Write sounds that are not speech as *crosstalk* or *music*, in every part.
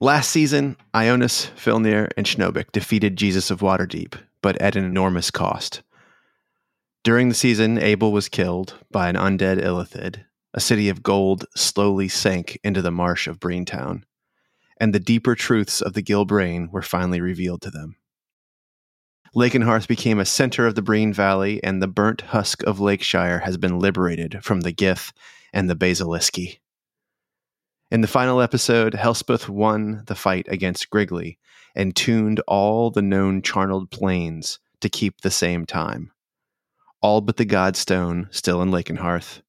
Last season, Ionis, Filnir, and Schnobik defeated Jesus of Waterdeep, but at an enormous cost. During the season, Abel was killed by an undead Illithid. A city of gold slowly sank into the marsh of Breentown, and the deeper truths of the Gilbrain were finally revealed to them. Lakenhearth became a center of the Breen Valley, and the burnt husk of Lakeshire has been liberated from the Gith and the Basiliski. In the final episode, Helspeth won the fight against Griggly and tuned all the known charneled planes to keep the same time. All but the Godstone still in Lakenhearth,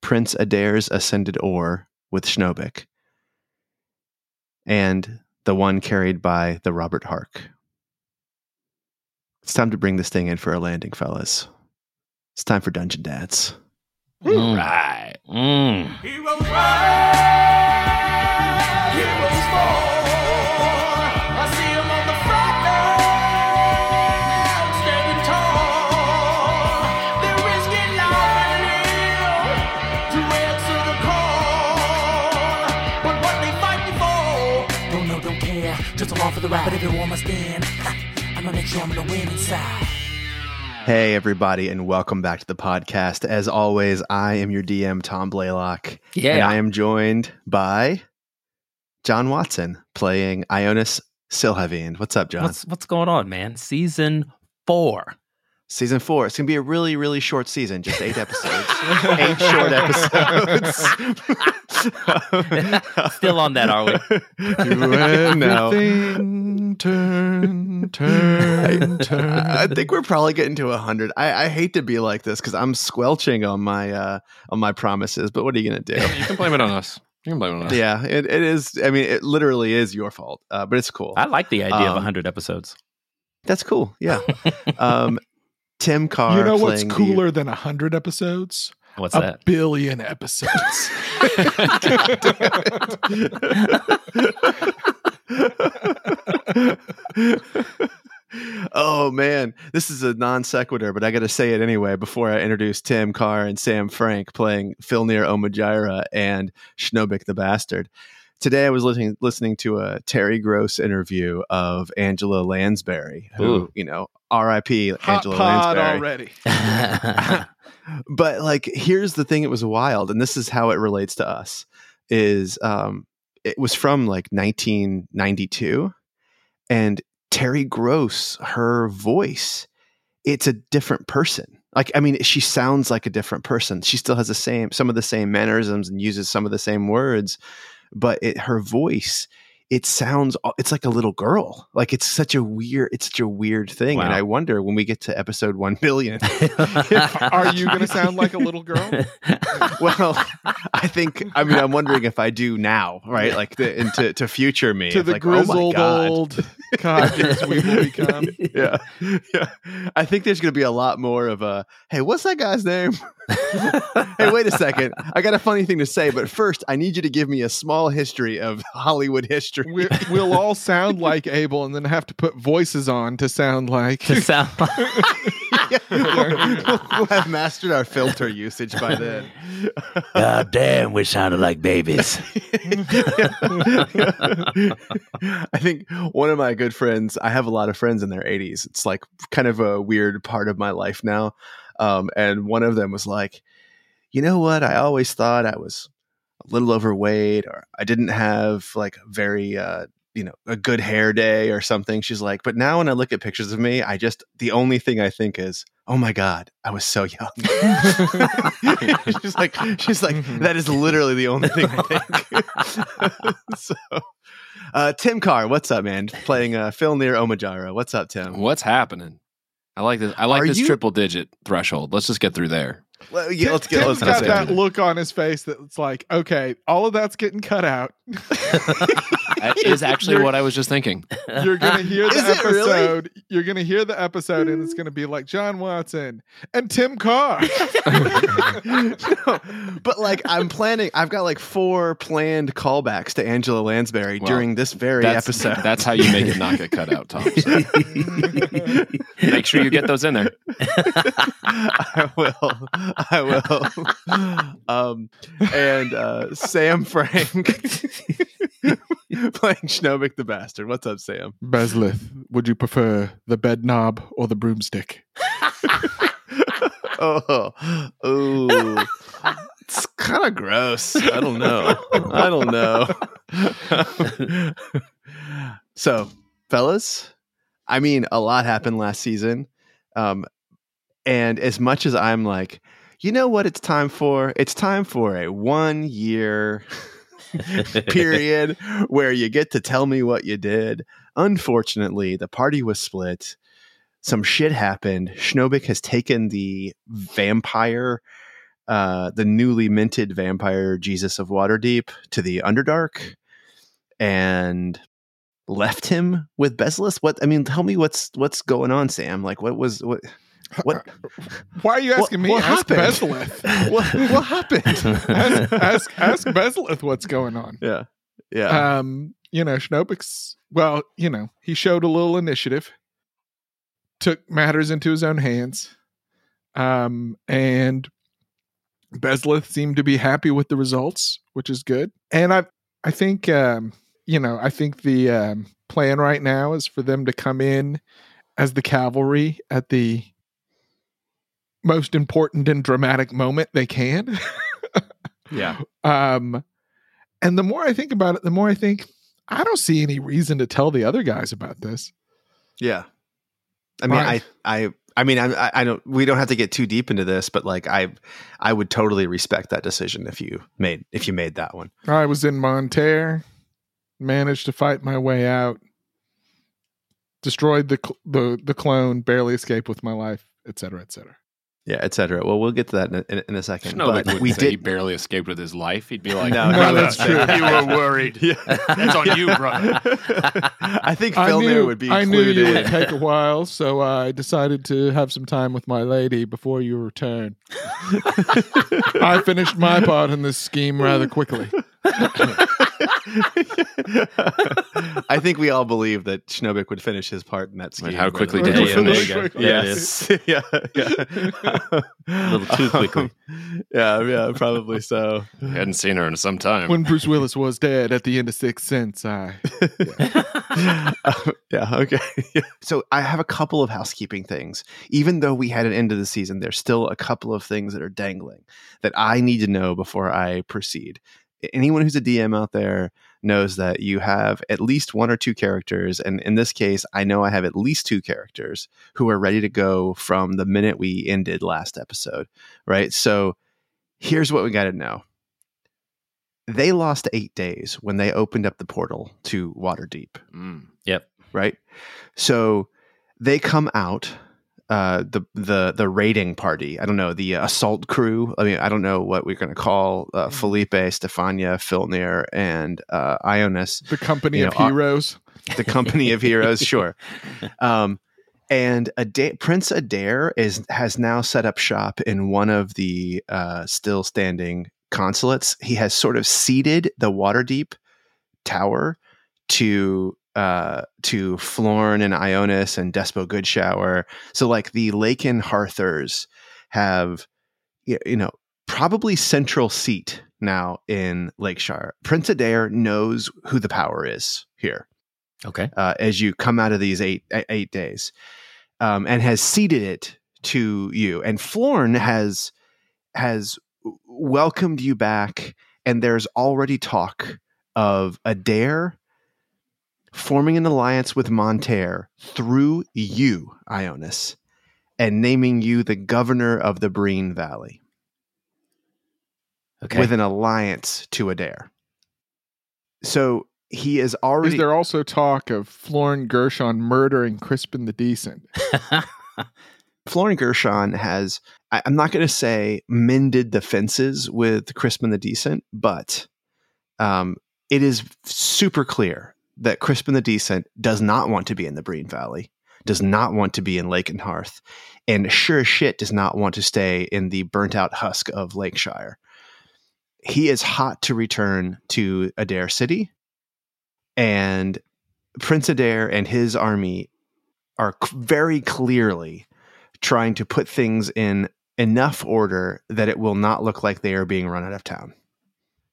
Prince Adair's ascended ore with Schnobik, and the one carried by the Robert Hark. It's time to bring this thing in for a landing, fellas. It's time for Dungeon Dads. Mm. Right. Mm. Hey, everybody, and welcome back to the podcast. As always, I am your DM, Tom Blaylock. Yeah. And I am joined by John Watson playing Ionis Silhavian. What's up, John? What's what's going on, man? Season four. Season four. It's going to be a really, really short season, just eight episodes. *laughs* eight short episodes. *laughs* Still on that, are we? we? no. Everything turn, turn, *laughs* turn. I think we're probably getting to hundred. I, I hate to be like this because I'm squelching on my uh, on my promises. But what are you going to do? You can blame it on us. You can blame it on yeah, it, it is. I mean, it literally is your fault, uh, but it's cool. I like the idea of Um, hundred episodes. That's cool. Yeah. *laughs* um, Tim Carr. You know what's playing the- cooler than a hundred episodes? What's a that? billion episodes. *laughs* *laughs* oh man, this is a non sequitur, but I got to say it anyway before I introduce Tim Carr and Sam Frank playing Filnir Omajira and Schnobik the Bastard. Today I was listening listening to a Terry Gross interview of Angela Lansbury, who Ooh. you know, R.I.P. Hot Angela Lansbury. already. *laughs* *laughs* but like here's the thing it was wild and this is how it relates to us is um it was from like 1992 and terry gross her voice it's a different person. Like i mean she sounds like a different person. She still has the same some of the same mannerisms and uses some of the same words but it, her voice it sounds uh, it's like a little girl like it's such a weird it's such a weird thing and i wonder when we get to episode 1 billion *laughs* Are you going to sound like a little girl? *laughs* well, I think I mean I'm wondering if I do now, right? Like the, into to future me, to the like, oh my grizzled God. old codgers we will become. *laughs* Yeah, yeah. I think there's going to be a lot more of a hey, what's that guy's name? hey, wait a second. I got a funny thing to say, but first I need you to give me a small history of Hollywood history. We we'll all sound like Abel and then have to put voices on to sound like. to sound *laughs* like. we'll have mastered our filter usage by then. God damn, we sounded like babies. I think one of my good friends, I have a lot of friends in their 80s. It's like kind of a weird part of my life now. Um, and one of them was like, you know what? I always thought I was a little overweight or I didn't have like very, uh, you know, a good hair day or something. She's like, but now when I look at pictures of me, I just, the only thing I think is, oh my God, I was so young. *laughs* *laughs* she's like, she's like, that is literally the only thing I *laughs* think. so, uh, Tim Carr, what's up, man? Playing uh, Filnir Omajira. What's up, Tim? What's happening? I like this. I like Are this you- triple digit threshold. Let's just get through there. Well, yeah, let's get Tim's let's got that that. look on his face that's like, okay, all of that's getting cut out. *laughs* That is actually You're- what I was just thinking. You're gonna hear the Is it really? episode. You're gonna hear the episode, and it's gonna be like John Watson and Tim Carr. No, *laughs* *laughs* but like I'm planning, I've got like four planned callbacks to Angela Lansbury Well, during this very That's, episode. that's how you make it not get cut out, Tom. So make sure you get those in there. I will. *laughs* I will. *laughs* Um, and uh, Sam Frank. *laughs* playing Schnobik the bastard. What's up, Sam? Bezlith, would you prefer the bed knob or the broomstick? oh, oh, it's kind of gross. I don't know. I don't know. so, fellas, I mean, a lot happened last season, um, and as much as I'm like, you know what, it's time for? It's time for a one year *laughs* period where you get to tell me what you did. Unfortunately, the party was split. Some shit happened. Schnobik has taken the vampire, uh, the newly minted vampire Jesus of Waterdeep to the Underdark and left him with Bezlith. What I mean, tell me what's what's going on, Sam? Like what was what what Why are you What- asking me? what ask happened? Bezlith. *laughs* what, what happened? ask, ask ask Bezlith what's going on. yeah. Yeah. Um, you know, Schnobik's well, you know, he showed a little initiative, took matters into his own hands. Um, and Bezlith seemed to be happy with the results, which is good. And I I think um, you know, I think the um plan right now is for them to come in as the cavalry at the most important and dramatic moment they can. *laughs* yeah. Um, and the more I think about it, the more I think I don't see any reason to tell the other guys about this. Yeah. I mean. I, I, I mean, I, I don't. We don't have to get too deep into this, but like, I, I would totally respect that decision if you made if you made that one. I was in Monterre, managed to fight my way out, destroyed the the the clone, barely escaped with my life, et cetera, et cetera. Yeah, etc. Well, we'll get to that in a, in, a- in a second. Schnobik but we did. he barely escaped with his life. He'd be like, No, no, that's true. You were worried. Yeah. That's on you, brother. *laughs* I think I Phil knew would be I knew included. you would take a while, so I decided to have some time with my lady before you return. *laughs* I finished my part in this scheme rather quickly. *laughs* *laughs* I think we all believe that Schnobik would finish his part in that scheme. how quickly did than- you finish? there you go. Yeah, Yeah, it Yes. yeah. *laughs* Yeah. A little too quickly. *laughs* yeah. Yeah. Probably so. I hadn't seen her in some time. When Bruce Willis was dead at the end of Sixth Sense, I um, yeah. Okay. So I have a couple of housekeeping things. Even though we had an end of the season, there's still a couple of things that are dangling that I need to know before I proceed. Anyone who's a DM out there knows that you have at least one or two characters. And in this case, I know I have at least two characters who are ready to go from the minute we ended last episode. Right. So here's what we got to know. They lost eight days when they opened up the portal to Waterdeep Mm. right? So they come out uh the the the raiding party. I don't know the assault crew. I mean i don't know what we're going to call uh, felipe stefania filnir and uh ionis the company You of know, heroes. the company of heroes *laughs* sure. Um and Ada- prince adair is has now set up shop in one of the uh still standing consulates. He has sort of ceded the waterdeep tower to uh to Florn and Ionis and Despo Goodshower. So like the Laken Harthers have you know probably central seat now in Lakeshire. Prince Adair knows who the power is here Okay. uh, as you come out of these eight eight days, um, and has ceded it to you. And Florn has has welcomed you back, and there's already talk of Adair forming an alliance with Monterre through you, Ionis, and naming you the governor of the Breen Valley Okay. with an alliance to Adair. So he is already Is there also talk of Florin Gershon murdering Crispin the Decent? *laughs* *laughs* Florin Gershon has, I, I'm not going to say mended the fences with Crispin the Decent, but um, it is super clear that Crispin the Decent does not want to be in the Breen Valley, does not want to be in Lakenhearth, and sure as shit does not want to stay in the burnt out husk of Lakeshire. He is hot to return to Adair City, and Prince Adair and his army are very clearly trying to put things in enough order that it will not look like they are being run out of town.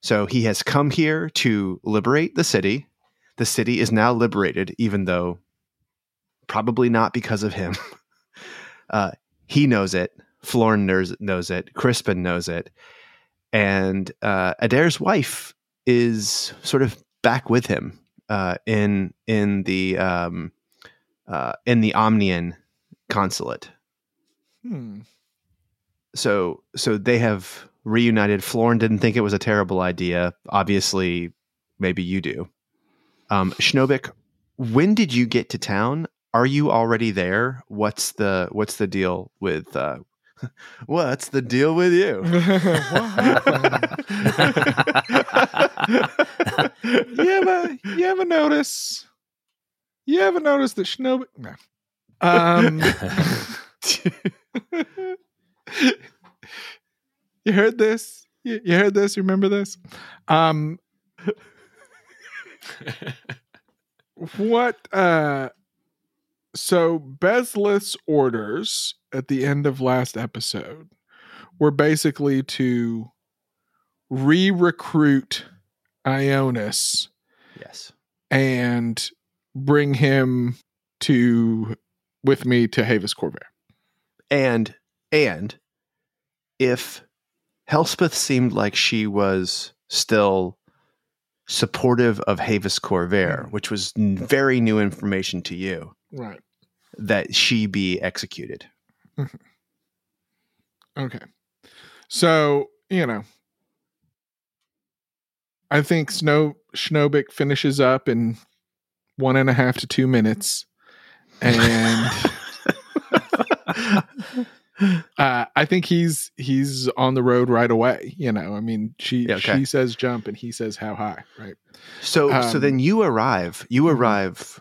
So he has come here to liberate the city the city is now liberated, even though probably not because of him. *laughs* uh, he knows it. Florin knows, knows it. Crispin knows it. And uh, Adair's wife is sort of back with him uh, in in the um, uh, in the Omnian consulate. Hmm. So so they have reunited. Florin didn't think it was a terrible idea. Obviously, maybe you do. Um, Schnobik, when did you get to town? Are you already there? What's the what's the deal with uh, *laughs* what's the deal with you? *laughs* you ever you ever notice you ever notice that Shinobi no. Um *laughs* You heard this? You, you heard this? You remember this? Um what uh so Bezlith's orders at the end of last episode were basically to re-recruit Ionis yes. and bring him to with me to Havis Corvair. And and if Helspeth seemed like she was still supportive of Havis Corvair, mm. which was very new information to you, Right. that she be executed. Mm-hmm. Okay. So, you know, I think Snow Schnobik finishes up in one and a half to two minutes. And *laughs* uh, I think he's he's on the road right away. You know, I mean, she Yeah, okay. she says jump and he says how high, right? So so Um, then you arrive. You mhm. arrive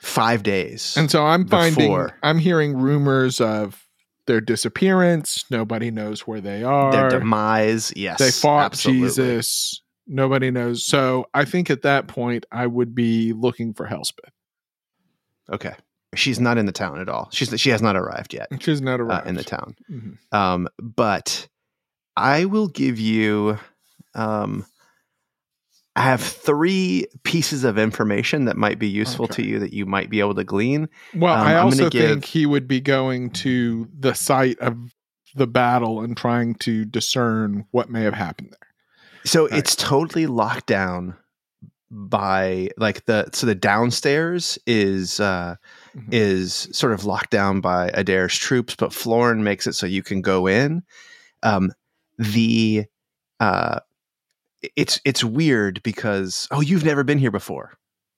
five days. And so I'm finding Before. I'm hearing rumors of their disappearance. Nobody knows where they are. their demise. Yes. they fought absolutely. Jesus. Nobody knows. So I think at that point I would be looking for Helspeth. Okay. She's not in the town at all. She's she has not arrived yet *laughs* She's not uh, arrived in the town. Mhm. Um, but I will give you. Um, I have three pieces of information that might be useful Okay. to you that you might be able to glean. Well, Um, I I'm also give- think he would be going to the site of the battle and trying to discern what may have happened there. So Right. it's totally locked down by like the so the downstairs is uh Mhm. is sort of locked down by Adair's troops, but Florin makes it so you can go in. Um the uh it's it's weird because oh you've never been here before.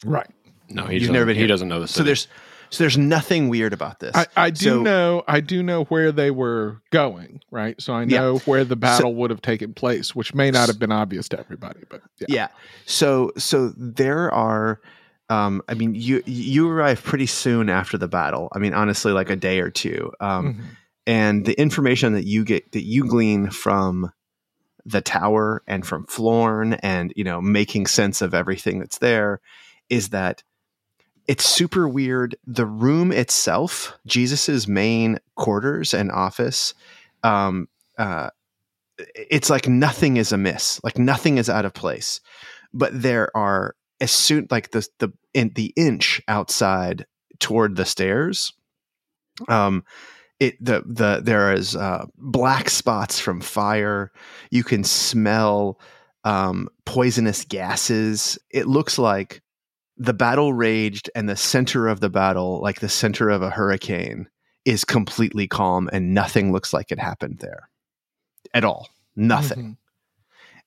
Right. No, he You've doesn't, never been he doesn't know the So there's so there's nothing weird about this. I, I do So- know I do know where they were going, right? So I Yeah. know where the battle would have taken place, which may not have been obvious to everybody, but yeah. yeah. So so there are um I mean you you arrive pretty soon after the battle. I mean honestly like a day or two. Um Mhm. and the information that you get that you glean from the tower and from Florn and you know making sense of everything that's there is that it's super weird the room itself jesus's main quarters and office um uh it's like nothing is amiss like nothing is out of place but there are as soon like the the in the inch outside toward the stairs um it the the there is uh, black spots from fire. You can smell um, poisonous gases. It looks like the battle raged, and the center of the battle, like the center of a hurricane, is completely calm, and nothing looks like it happened there at all. Nothing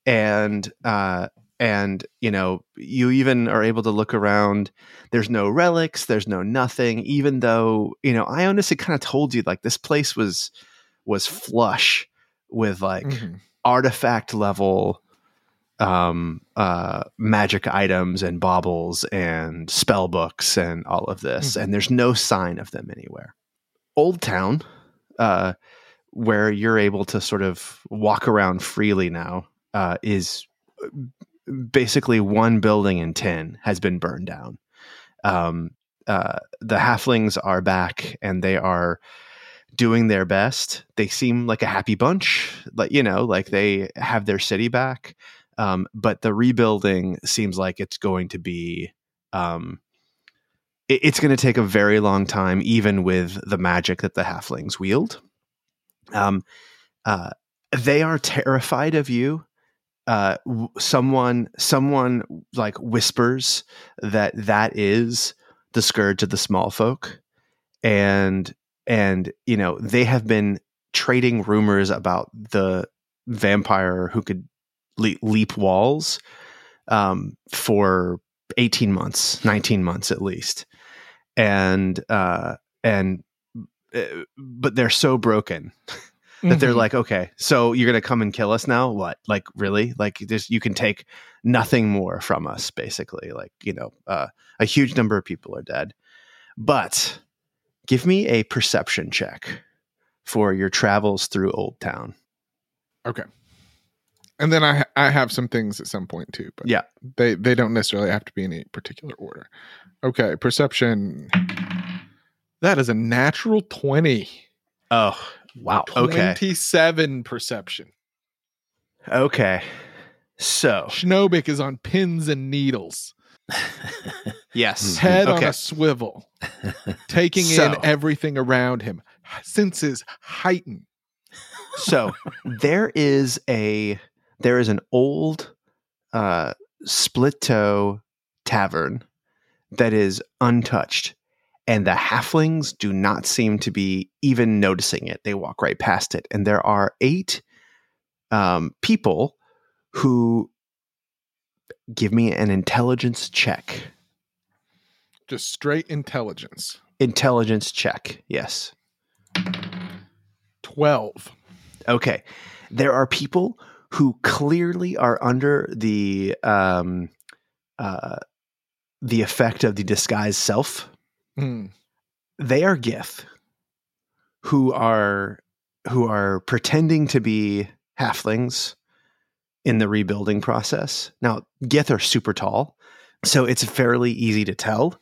Mhm. and uh and you know you even are able to look around there's no relics there's no nothing even though you know ionis had kind of told you like this place was was flush with like Mhm. artifact level um uh magic items and baubles and spell books and all of this Mhm. and there's no sign of them anywhere old town uh where you're able to sort of walk around freely now uh is basically one building in 10 has been burned down um uh the halflings are back and they are doing their best they seem like a happy bunch like you know like they have their city back um, but the rebuilding seems like it's going to be um, it, it's going to take a very long time, even with the magic that the halflings wield. Um, uh, they are terrified of you. Uh, someone, someone like whispers that that is the scourge of the small folk, and and you know they have been trading rumors about the vampire who could le- leap walls um, for 18 months 19 months at least. And uh and uh, but they're so broken *laughs* that they're Mhm. like okay so you're gonna come and kill us now what like really like this you can take nothing more from us basically like you know uh, a huge number of people are dead but give me a perception check for your travels through old town okay. And then I I have some things at some point too, but Yeah. they they don't necessarily have to be in any particular order. Okay, perception. That is a natural twenty. oh wow. Okay. Twenty-seven perception. okay. So. Schnobik is on pins and needles, *laughs* yes. *laughs* Head on a swivel, *laughs* taking So- in everything around him. Senses heightened. so there is a there is an old uh split toe tavern that is untouched and the halflings do not seem to be even noticing it they walk right past it and there are eight um, people who give me an intelligence check Just straight intelligence. intelligence check yes 12. Okay. There are people who clearly are under the um uh the effect of the disguised self. Hmm. They are Gith who are who are pretending to be halflings in the rebuilding process. Now, Gith are super tall, so it's fairly easy to tell.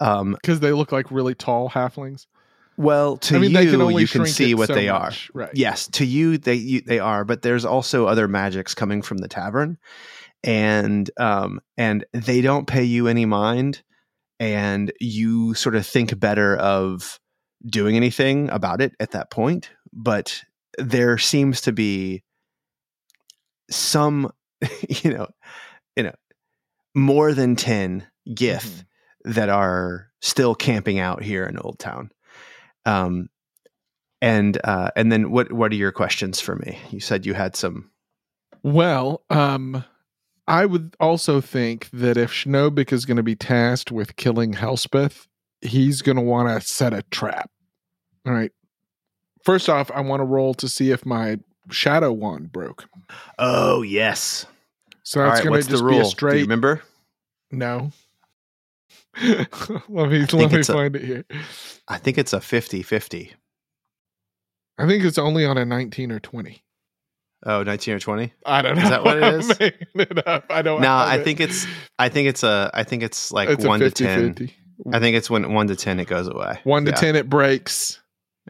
Um, Because they look like really tall halflings. well, to I mean, you, they can only you can see what so they are. Right. Yes, to you they you, they are, but there's also other magics coming from the tavern, and um and they don't pay you any mind, and you sort of think better of doing anything about it at that point. But there seems to be some, *laughs* you know, you know, more than ten Gith Mhm. that are still camping out here in Old Town. Um, and uh, and then what what are your questions for me? You said you had some. Well, um, I would also think that if Schnobik is going to be tasked with killing Helspeth, he's going to want to set a trap. All right. First off, I want to roll to see if my shadow wand broke. Oh yes. So that's right. going to just be a Do you straight remember? no. *laughs* let me let me it's a- find it here. I think it's a 50-50. I think it's only on a 19 or 20. Oh, 19 or 20? I don't know. Is that what it *laughs* is? I'm making it up. I don't No, have I it. think it's I think it's a I think it's like it's a 1 to 10. 50-50. I think it's when 1 to 10 it goes away. 1 to Yeah. 10 it breaks.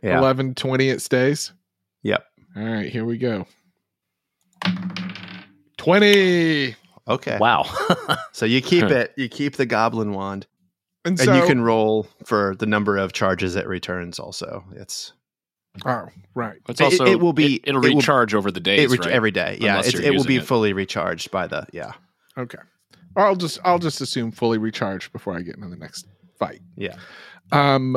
Yeah. 11 20 it stays. Yep. All right, here we go. 20. Okay. Wow. *laughs* So you keep *laughs* it you keep the goblin wand And, and so you can roll for the number of charges it returns also. It's Oh, right. It's It- also it will be- It, will it will- recharge over the days, it re- right? every day. Yeah, it's, it will be it. fully recharged by the yeah. Okay. I'll just I'll just assume fully recharged before I get into the next fight. Yeah. Um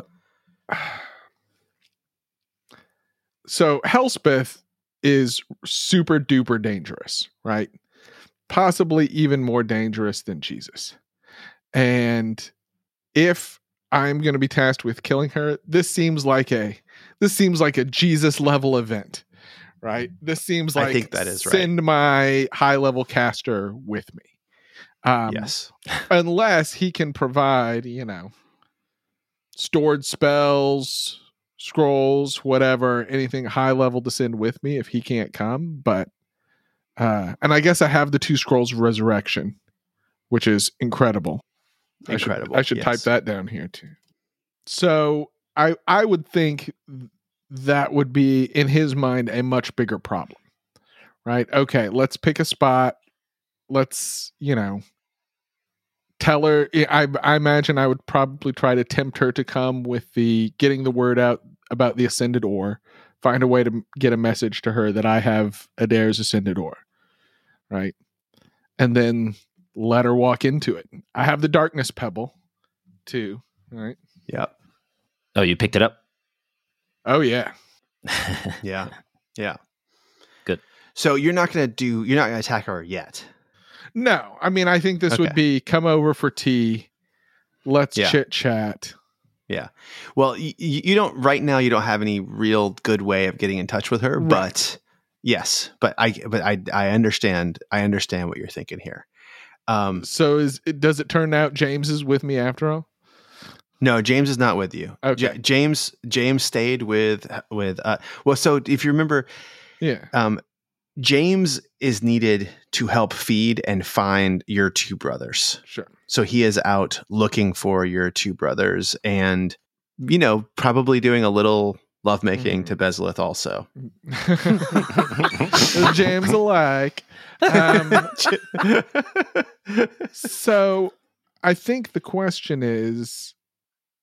so Helspeth is super duper dangerous, right? Possibly even more dangerous than Jesus. And if I'm going to be tasked with killing her, this seems like a this seems like a Jesus level event, right? This seems I like think that is right. send my high level caster with me. Um, yes. *laughs* unless he can provide, you know, stored spells, scrolls, whatever, anything high level to send with me if he can't come. But uh and I guess I have the two scrolls of resurrection, which is incredible. Incredible. I should, I should type that down here too. So I I would think that would be in his mind a much bigger problem. Right? Okay, let's pick a spot. Let's, you know, tell her. Eh, I, I imagine I would probably try to tempt her to come with the getting the word out about the ascended ore. Find a way to get a message to her that I have Adair's ascended ore, right? And then let her walk into it. I have the darkness pebble, too. Right? Yep. Oh, you picked it up? Oh yeah. *laughs* Yeah. Yeah. Good. So you're not going to do, you're not going to attack her yet. No, I mean I think this would be come over for tea. Let's Yeah. chit chat. Yeah. Well, y- y- you don't, right now, you don't have any real good way of getting in touch with her, Right. but yes, but I, but I, I understand, I understand what you're thinking here. Um, So is does it turn out James is with me after all? No, James is not with you. Okay. Ja- James, James stayed with, with, uh, well, so if you remember, Yeah. um, James is needed to help feed and find your two brothers. Sure. So he is out looking for your two brothers and, you know, probably doing a little lovemaking Mhm. to Bezaleth also. *laughs* James alike. Um, *laughs* so I think the question is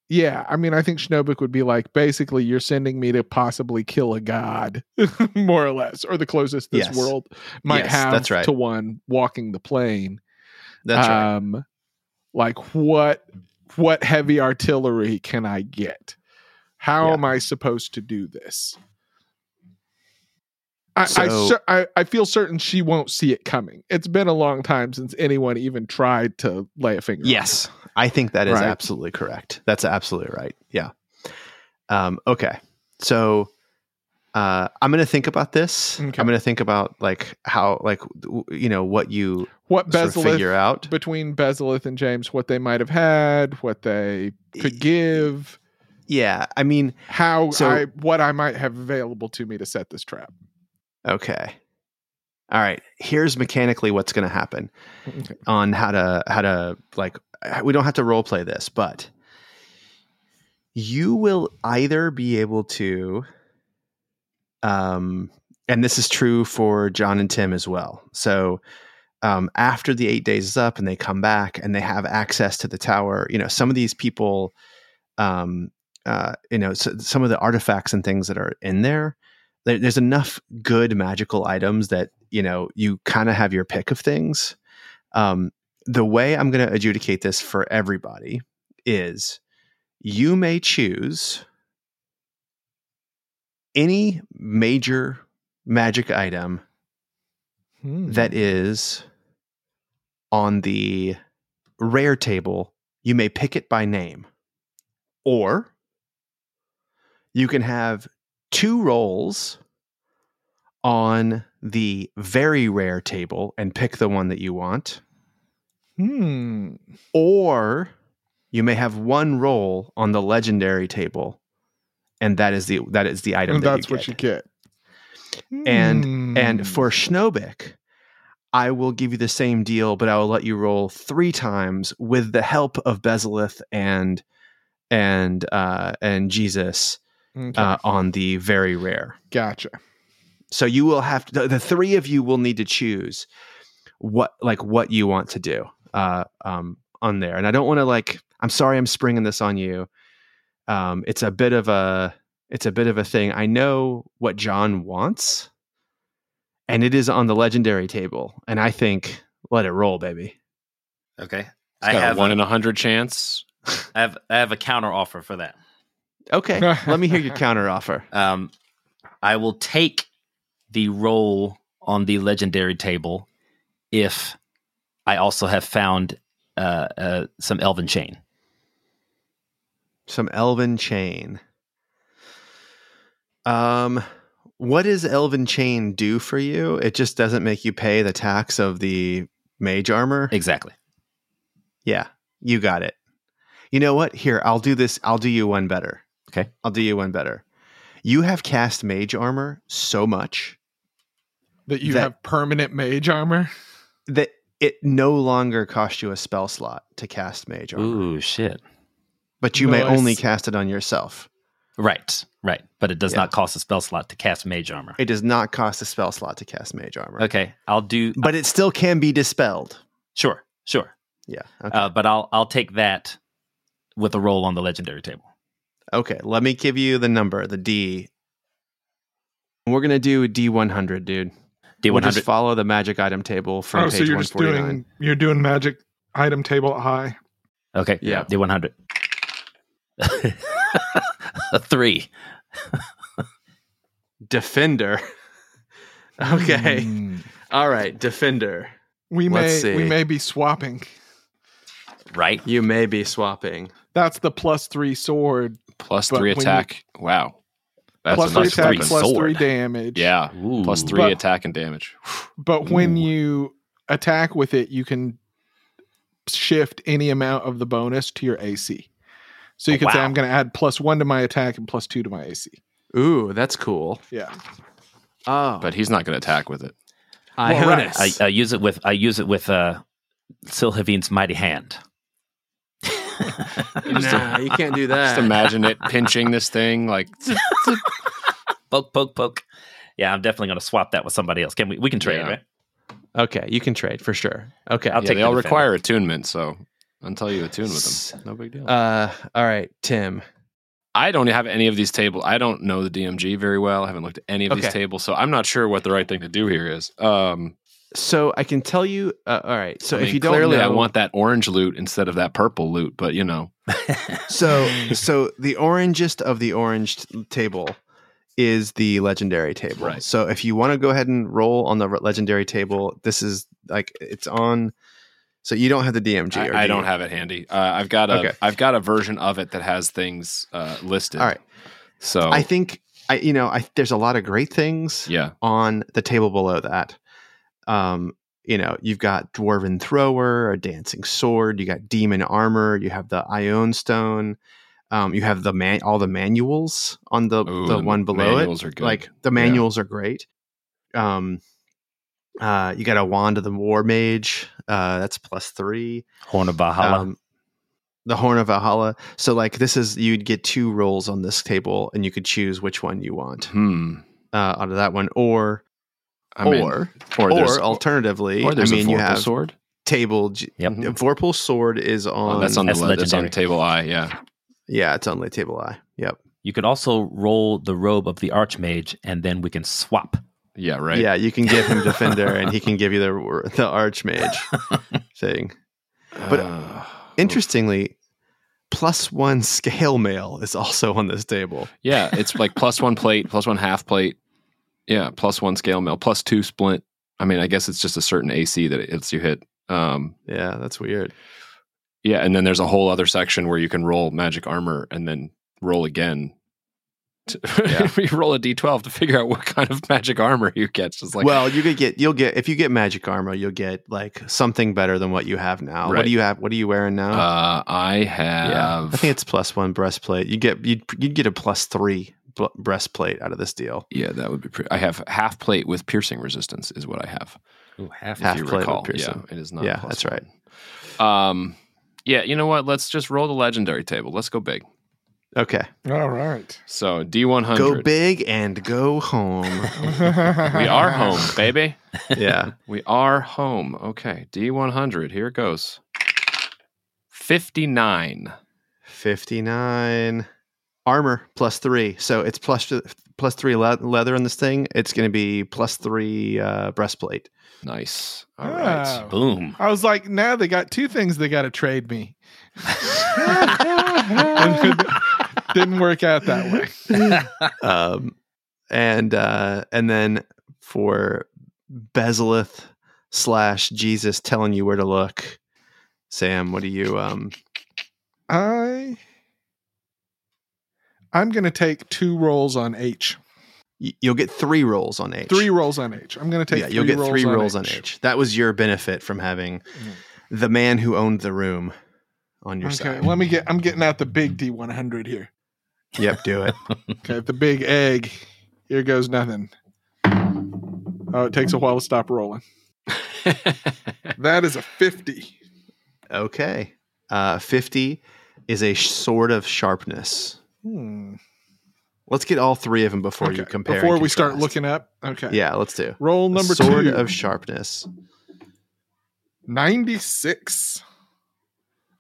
yeah, I mean, I think Schnobik would be like, basically, you're sending me to possibly kill a god, *laughs* more or less, or the closest this Yes. world might Yes, have that's right. to one walking the plane. That's right. um, Like, what what heavy artillery can I get? How Yeah. am I supposed to do this? I, I, So- I I feel certain she won't see it coming. It's been a long time since anyone even tried to lay a finger. on Yes, I think that is Right. absolutely correct. That's absolutely right. Yeah. Um, okay. So uh, I'm going to think about this. Okay. I'm going to think about like how, like, you know, what you what sort of figure out. between Bezaleth and James, what they might have had, what they could give, Yeah. I mean, how So- I what I might have available to me to set this trap. Okay. All right. Here's mechanically what's going to happen. Okay. on how to how to like we don't have to role play this but you will either be able to um and this is true for John and Tim as well so um after the 8 days is up and they come back and they have access to the tower you know some of these people um uh you know so some of the artifacts and things that are in there there- there's enough good magical items that you know you kind of have your pick of things um, the way I'm going to adjudicate this for everybody is you may choose any major magic item Hmm. that is on the rare table. You may pick it by name, or you can have two rolls on the very rare table and pick the one that you want Hmm. or you may have one roll on the legendary table and that is the that is the item And that that's you what you get. And- Hmm. and for Schnobik I will give you the same deal but I will let you roll 3 times with the help of Bezaleth and and uh and Jesus Okay, uh, on the very rare gotcha. so you will have to, the, the three of you will need to choose what like what you want to do uh um on there and i don't want to like i'm sorry i'm springing this on you um it's a bit of a it's a bit of a thing i know what john wants and it is on the legendary table and i think let it roll baby Okay. It's I got have a one a, in a hundred chance. I have I have a counter offer for that. Okay *laughs* let me hear your counter offer Um, I will take the roll on the legendary table if I also have found uh, uh, some elven chain. some elven chain. Um what does elven chain do for you? It just doesn't make you pay the tax of the mage armor? Exactly. yeah you got it. You know what? Here i'll do this. I'll do you one better Okay. i'll do you one better you have cast mage armor so much That you That- have permanent mage armor. that it no longer costs you a spell slot to cast mage armor Ooh, shit. but you may Nice. only cast it on yourself Right, right. But it does Yeah. not cost a spell slot to cast mage armor. it does not cost a spell slot to cast mage armor Okay, I'll do. but it still can be dispelled Sure, sure. Yeah. Okay. Uh, but I'll I'll take that with a roll on the legendary table. Okay. Let me give you the number, the D. We're gonna do D one hundred, dude. D We'll one just hundred. follow the magic item table from oh, so you're just doing you're doing magic item table high. Okay. Yeah. D one hundred. *laughs* A three. Defender. *laughs* okay. Hmm. All right. Defender. We Let's may we may be swapping. Right. You may be swapping. That's the plus three sword. Plus But three when you- attack. Wow. That's plus a three attack, weapon. plus sword. three damage. Yeah. Ooh. Plus three But- attack and damage. But when you attack with it, you can shift any amount of the bonus to your AC. So you Oh, can say. I'm going to add plus one to my attack and plus two to my AC. Ooh, that's cool. Yeah. Oh, But he's not going to attack with it. Well, right. I, I use it with I use it with uh, Silhavian's mighty hand. *laughs* nah, you can't do *laughs* that. Just imagine it pinching this thing like *laughs* poke, poke, poke. Yeah, I'm definitely going to swap that with somebody else. Can we? We can trade, Yeah. right? Okay, you can trade for sure. Okay. I'll yeah, take they the all defender. require attunement, so until you attune with them, no big deal. Uh, all right, Tim. I don't have any of these tables. I don't know the DMG very well. I haven't looked at any of these tables, so I'm not sure what the right thing to do here is. Um, So I can tell you. Uh, all right. So I if mean, you don't clearly, know, I want that orange loot instead of that purple loot, but you know, *laughs* So so the orangest of the orange t- table is the legendary table. Right. So if you want to go ahead and roll on the re- legendary table, this is like it's on. So you don't have the DMG. or I, I do don't you? have it handy. Uh, I've got a, Okay. have got a version of it that has things uh, listed. All right. so I think I you know I there's a lot of great things yeah, on the table below that. Um, you know, you've got dwarven thrower, a dancing sword, you got demon armor, you have the Ioun stone, um, you have the man all the manuals on the Ooh, the one below it. Like the manuals are great. Um, uh, you got a wand of the war mage, uh, that's plus three. Horn of Valhalla. Um, the horn of Valhalla. So like this is you'd get two rolls on this table, and you could choose which one you want hmm. uh, out of that one, or I mean, or or or alternatively, or there's I mean, a you Vorpal have sword. table. G- Yep. Vorpal sword is on. Oh, that's on the That's le- that's on legendary. table I. Yeah, Yeah, it's on the table I. Yep. you could also roll the robe of the Archmage, and then we can swap. yeah, right. Yeah, you can give him defender, *laughs* and he can give you the the archmage *laughs* thing. but- Uh, Interestingly, plus one scale mail is also on this table. yeah, it's like plus one plate, plus one half plate. Yeah, plus one scale mail, plus two splint. I mean, I guess it's just a certain AC that it lets you hit. Um, Yeah, that's weird. yeah, and then there's a whole other section where you can roll magic armor and then roll again. To, Yeah. *laughs* you roll a d12 to figure out what kind of magic armor you get. Just like, well, you could get you'll get if you get magic armor, you'll get like something better than what you have now. What do you have? What are you wearing now? uh, I have. yeah, I think it's plus one breastplate. You get you'd, you'd get a plus three breastplate out of this deal. yeah, that would be. Pretty, I have half plate with piercing resistance is what I have. Ooh, half. Half if you plate with piercing. yeah, it is not. Yeah, plus that's right. Um, yeah, you know what? Let's just roll the legendary table. Let's go big. Okay, All right. So D one hundred. go big and go home. *laughs* We are home, baby. *laughs* yeah, We are home. Okay, D one hundred. Here it goes. Fifty nine. fifty nine armor plus three. So it's plus plus three le- leather in this thing. It's going to be plus three uh, breastplate. Nice. All right. Oh. Boom. I was like, now they got two things they got to trade me. *laughs* Didn't work out that way. *laughs* um, and uh, and then for Bezalith slash Jesus telling you where to look, Sam, what do you? Um, I I'm gonna take two rolls on H. you'll get three rolls on H. Three rolls on H. I'm gonna take. yeah, three you'll get rolls three on rolls on H. That was your benefit from having the man who owned the room on your Okay, side. Okay, let me get. I'm getting out the big D100 here. Yep, do it. *laughs* Okay, the big egg. Here goes nothing. Oh, it takes a while to stop rolling. *laughs* That is a 50. Okay. Uh, 50 is a sword of sharpness. Hmm. Let's get all three of them before you Okay, compare. and Before we start looking up. Okay. Yeah, let's do. Roll number sword two. of sharpness. 96.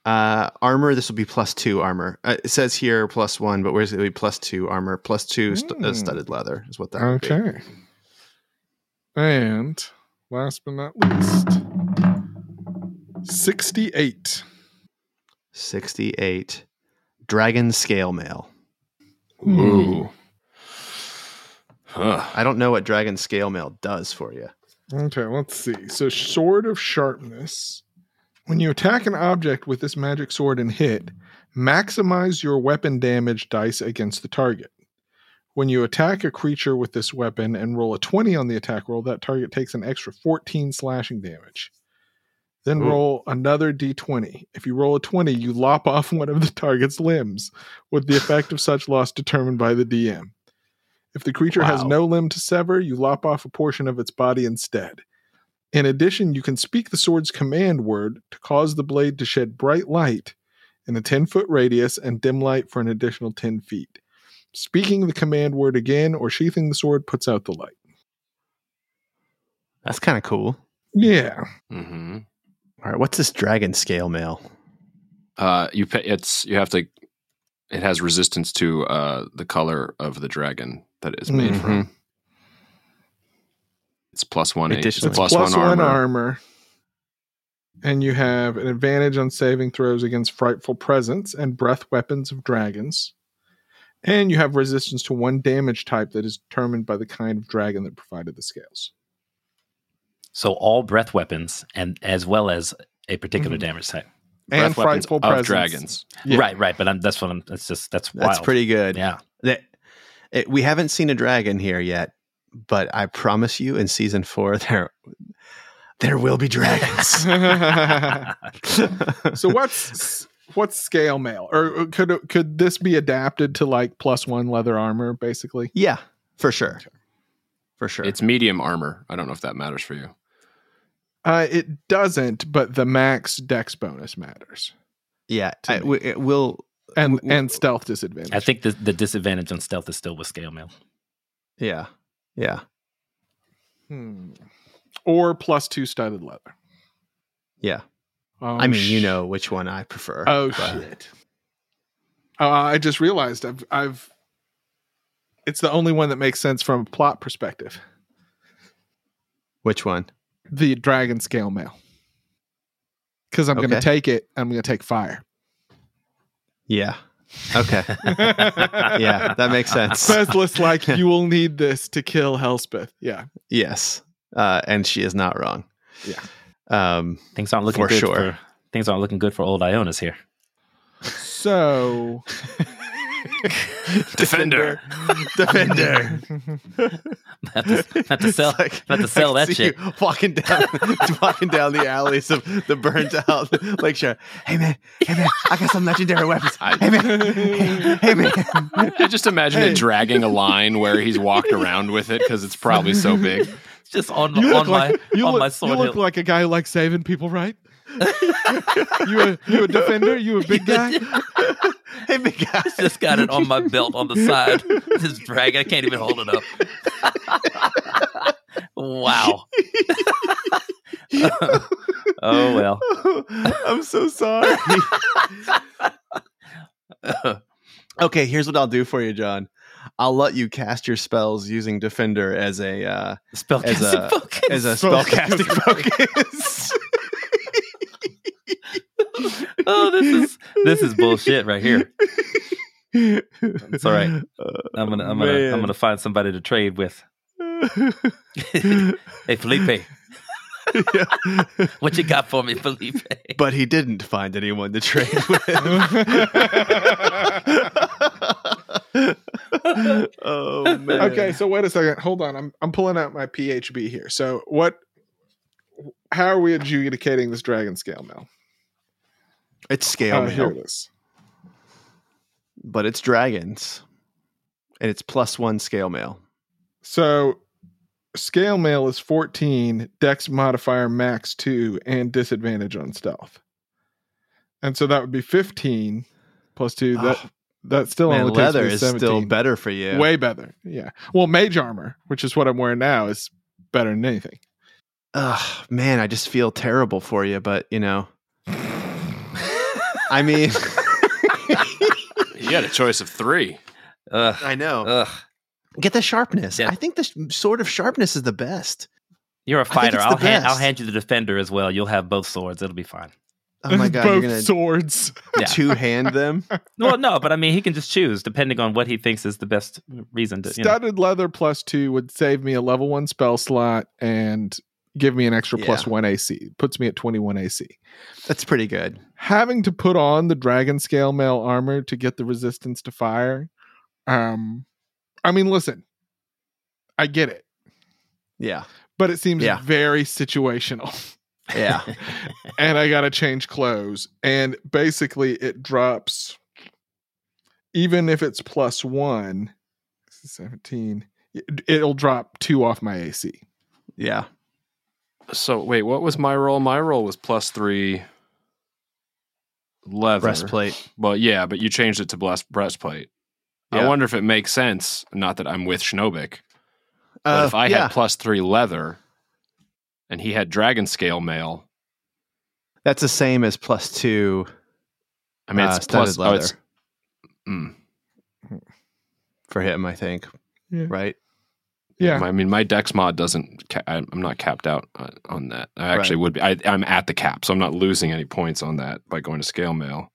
Uh, armor. This will be plus two armor. Uh, it says here plus one, but where's it? Be plus two armor, plus two st- uh, Hmm. studded leather is what that. Okay. And last but not least, 68. Sixty-eight. Dragon scale mail. Hmm. Ooh. Huh. I don't know what dragon scale mail does for you. Okay, let's see. So, Sword of Sharpness. When you attack an object with this magic sword and hit, maximize your weapon damage dice against the target. When you attack a creature with this weapon and roll a 20 on the attack roll, that target takes an extra 14 slashing damage. Then Ooh. roll another d20. If you roll a 20, you lop *laughs* off one of the target's limbs, with the effect of such loss determined by the DM. If the creature has no limb to sever, you lop off a portion of its body instead. In addition, you can speak the sword's command word to cause the blade to shed bright light in a 10 foot radius and dim light for an additional 10 feet. Speaking the command word again or sheathing the sword puts out the light. That's kind of cool. Yeah. hmm All right, what's this dragon scale mail? Uh, you pay, it's you have to. It has resistance to uh, the color of the dragon that it is made Mhm. from. It's plus one. It's Additionally. It's plus, plus one, one armor. armor. And you have an advantage on saving throws against frightful presence and breath weapons of dragons. And you have resistance to one damage type that is determined by the kind of dragon that provided the scales. So all breath weapons, and as well as a particular Mhm. damage type. and Breath weapons frightful of presence. dragons. Yeah. Right, right. But I'm, that's what I'm. That's just that's wild. That's pretty good. Yeah. That it, we haven't seen a dragon here yet, but I promise you, in season four, *laughs* there there will be dragons. *laughs* so what's what's scale mail, or could could this be adapted to like plus one leather armor, basically? yeah, for sure, for sure. It's medium armor. I don't know if that matters for you. Uh, it doesn't, but the max dex bonus matters, yeah. I, we, it will. and W- and stealth disadvantage. I think the, the disadvantage on stealth is still with scale mail. Yeah, yeah, Hmm. Or plus two studded leather. yeah. Oh, I mean, you know which one I prefer. Oh but- shit! Uh, I just realized I've I've. It's the only one that makes sense from a plot perspective. Which one? The dragon scale mail. Because I'm going to take it. I'm going to take fire. Yeah. Okay. *laughs* yeah, that makes sense. Bezlith like *laughs* you will need this to kill Helspeth. Yeah. Yes, uh, and she is not wrong. Yeah. Um, Things aren't looking For good sure. for things aren't looking good for old Ionis here. So *laughs* Defender. *laughs* defender. *laughs* Have to, have to sell, It's like- have to sell I that see shit. you Walking down, *laughs* walking down the alleys of the burnt out lakeshore. Hey man, hey man, I got some legendary weapons. Hey man, hey, hey, man. I just imagine Hey. it dragging a line where he's walked around with it because it's probably so big. It's just on you look on my like you on look, my you look hill. like a guy who likes saving people, right? *laughs* you a you a defender? You a big guy? *laughs* hey big guy. just got it on my belt on the side. *laughs* This dragon, I can't even hold it up. wow. oh well. I'm so sorry. okay, here's what I'll do for you, John. I'll let you cast your spells using Defender as a uh, Spellcasting As a- focus. as a Spell- spellcasting focus. Oh, this is *laughs* this is bullshit right here. It's all right. Uh, I'm gonna I'm gonna I'm gonna find somebody to trade with. *laughs* Hey Felipe, what you got for me, Felipe? but he didn't find anyone to trade *laughs* with. oh man. okay, so wait a second. Hold on. I'm I'm pulling out my PHB here. So what how are we adjudicating this dragon scale mail? It's scale mail, but it's dragons, and it's plus one scale mail. So scale mail is 14, dex modifier max 2, and disadvantage on stealth. And so that would be 15 plus 2. That ah, Oh, that still man, only takes leather is 17. still better for you. Way better. Yeah. Well, mage armor, which is what I'm wearing now, is better than anything. Ugh, man, I just feel terrible for you, but you know, *laughs* I mean, *laughs* You had a choice of three. Ugh. I know. Ugh. Get the sharpness. Yeah. I think the sh- sword of sharpness is the best. You're a fighter. I'll the hand, I'll hand you the defender as well. You'll have both swords. It'll be fine. Oh my god, Both you're gonna swords. Yeah. *laughs* two hand them. *laughs* well, no, but I mean, he can just choose depending on what he thinks is the best reason to. You know. Studded leather plus two would save me a level one spell slot and give me an extra Yeah. one AC. Puts me at 21 AC. That's pretty good. Having to put on the dragon scale mail armor to get the resistance to fire. Um, I mean, listen, I get it, Yeah, but it seems Yeah. very situational. yeah. *laughs* and I got to change clothes. And basically, it drops, even if it's plus one, 17, it'll drop two off my AC. yeah. So wait, what was my roll? My roll was plus three leather. Breastplate. Well, yeah, but you changed it to blessed breastplate. I wonder if it makes sense. Not that I'm with Schnobik, but Uh, if I yeah, had plus three leather and he had dragon scale mail, that's the same as plus two. I mean, uh, it's studded plus. Oh, leather it's, mm. for him. I think. Yeah. Right. Yeah. I mean, my Dex mod doesn't. Ca- I'm not capped out on, on that. I actually Right. would be. I, I'm at the cap, so I'm not losing any points on that by going to scale mail.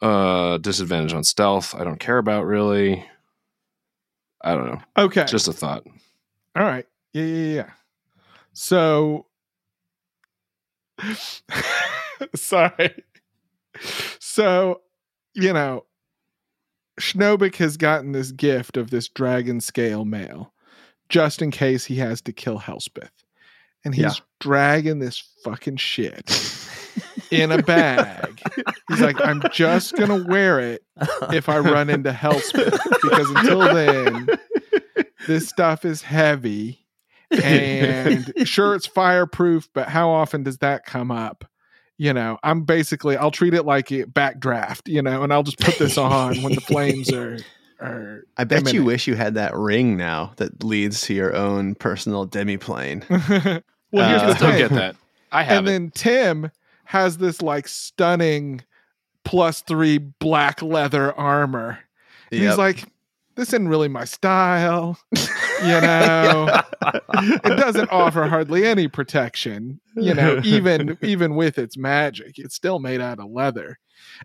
Uh, disadvantage on stealth. I don't care about really. I don't know. Okay. Just a thought. All right. Yeah, yeah, yeah. So, *laughs* sorry. So, you know, Schnobik has gotten this gift of this dragon scale mail just in case he has to kill Helspeth. And he's Yeah. dragging this fucking shit *laughs* in a bag. He's like, I'm just going to wear it if I run into Helspeth because until then, this stuff is heavy *laughs* and sure it's fireproof but how often does that come up you know i'm basically i'll treat it like a backdraft you know and i'll just put this on when the flames are are I bet you wish you had that ring now that leads to your own personal demiplane. *laughs* well here's Uh, the Still thing get that. I have and it. then tim has this like stunning plus three black leather armor And he's like this isn't really my style *laughs* you know? It doesn't offer hardly any protection you know *laughs* even even with its magic. It's still made out of leather.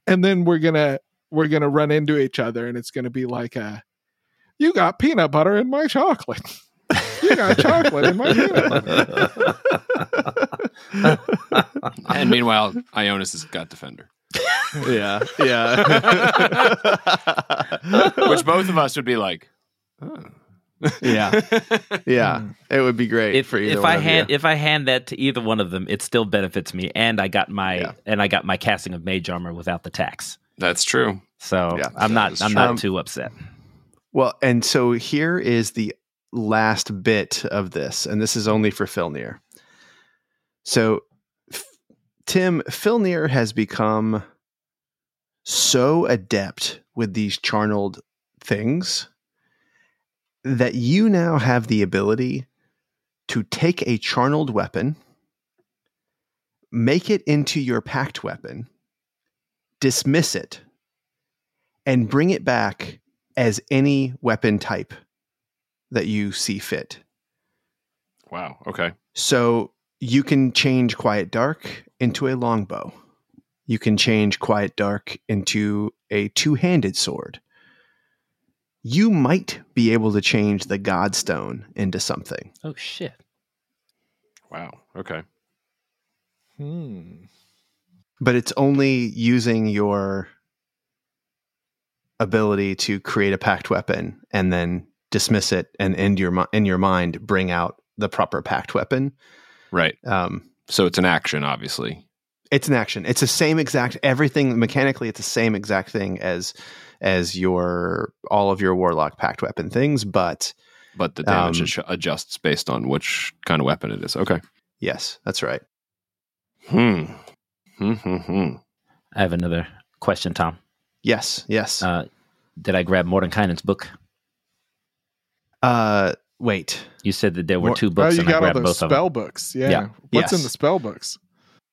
And then we're gonna we're gonna run into each other and it's gonna be like a you got peanut butter in my chocolate. You got chocolate in my peanut butter. *laughs* And meanwhile, Ionis has got defender, yeah, yeah, *laughs* which both of us would be like. Oh. yeah, yeah. Mm. It would be great if for either if one I of hand you. if I hand that to either one of them, it still benefits me, and I got my Yeah. and I got my casting of mage armor without the tax. That's true. So Yeah, I'm not I'm true. not too upset. Well, and so here is the last bit of this, and this is only for Filnir. So, F- Tim, Filnir has become so adept with these charneled things that you now have the ability to take a charneled weapon, make it into your pact weapon, dismiss it, and bring it back as any weapon type that you see fit. Wow. Okay. So you can change Quiet Dark into a longbow. You can change Quiet Dark into a two handed sword. You might be able to change the Godstone into something. Oh shit! Wow. Okay. Hmm. but it's only using your ability to create a pact weapon and then dismiss it and in your in your mind bring out the proper pact weapon. Right. Um, So it's an action, obviously. it's an action. It's the same exact everything mechanically. It's the same exact thing as as your all of your warlock pact weapon things, but But the damage Um, adjusts based on which kind of weapon it is. Okay. yes, that's right. Hmm. Hmm. Hmm. hmm. I have another question, Tom. Yes, yes. Uh, did I grab Mordenkainen's book? Uh, wait. You said that there were two books. Oh, you and I got all grabbed those both of them. spell books. Yeah. Yeah. What's in the spell books?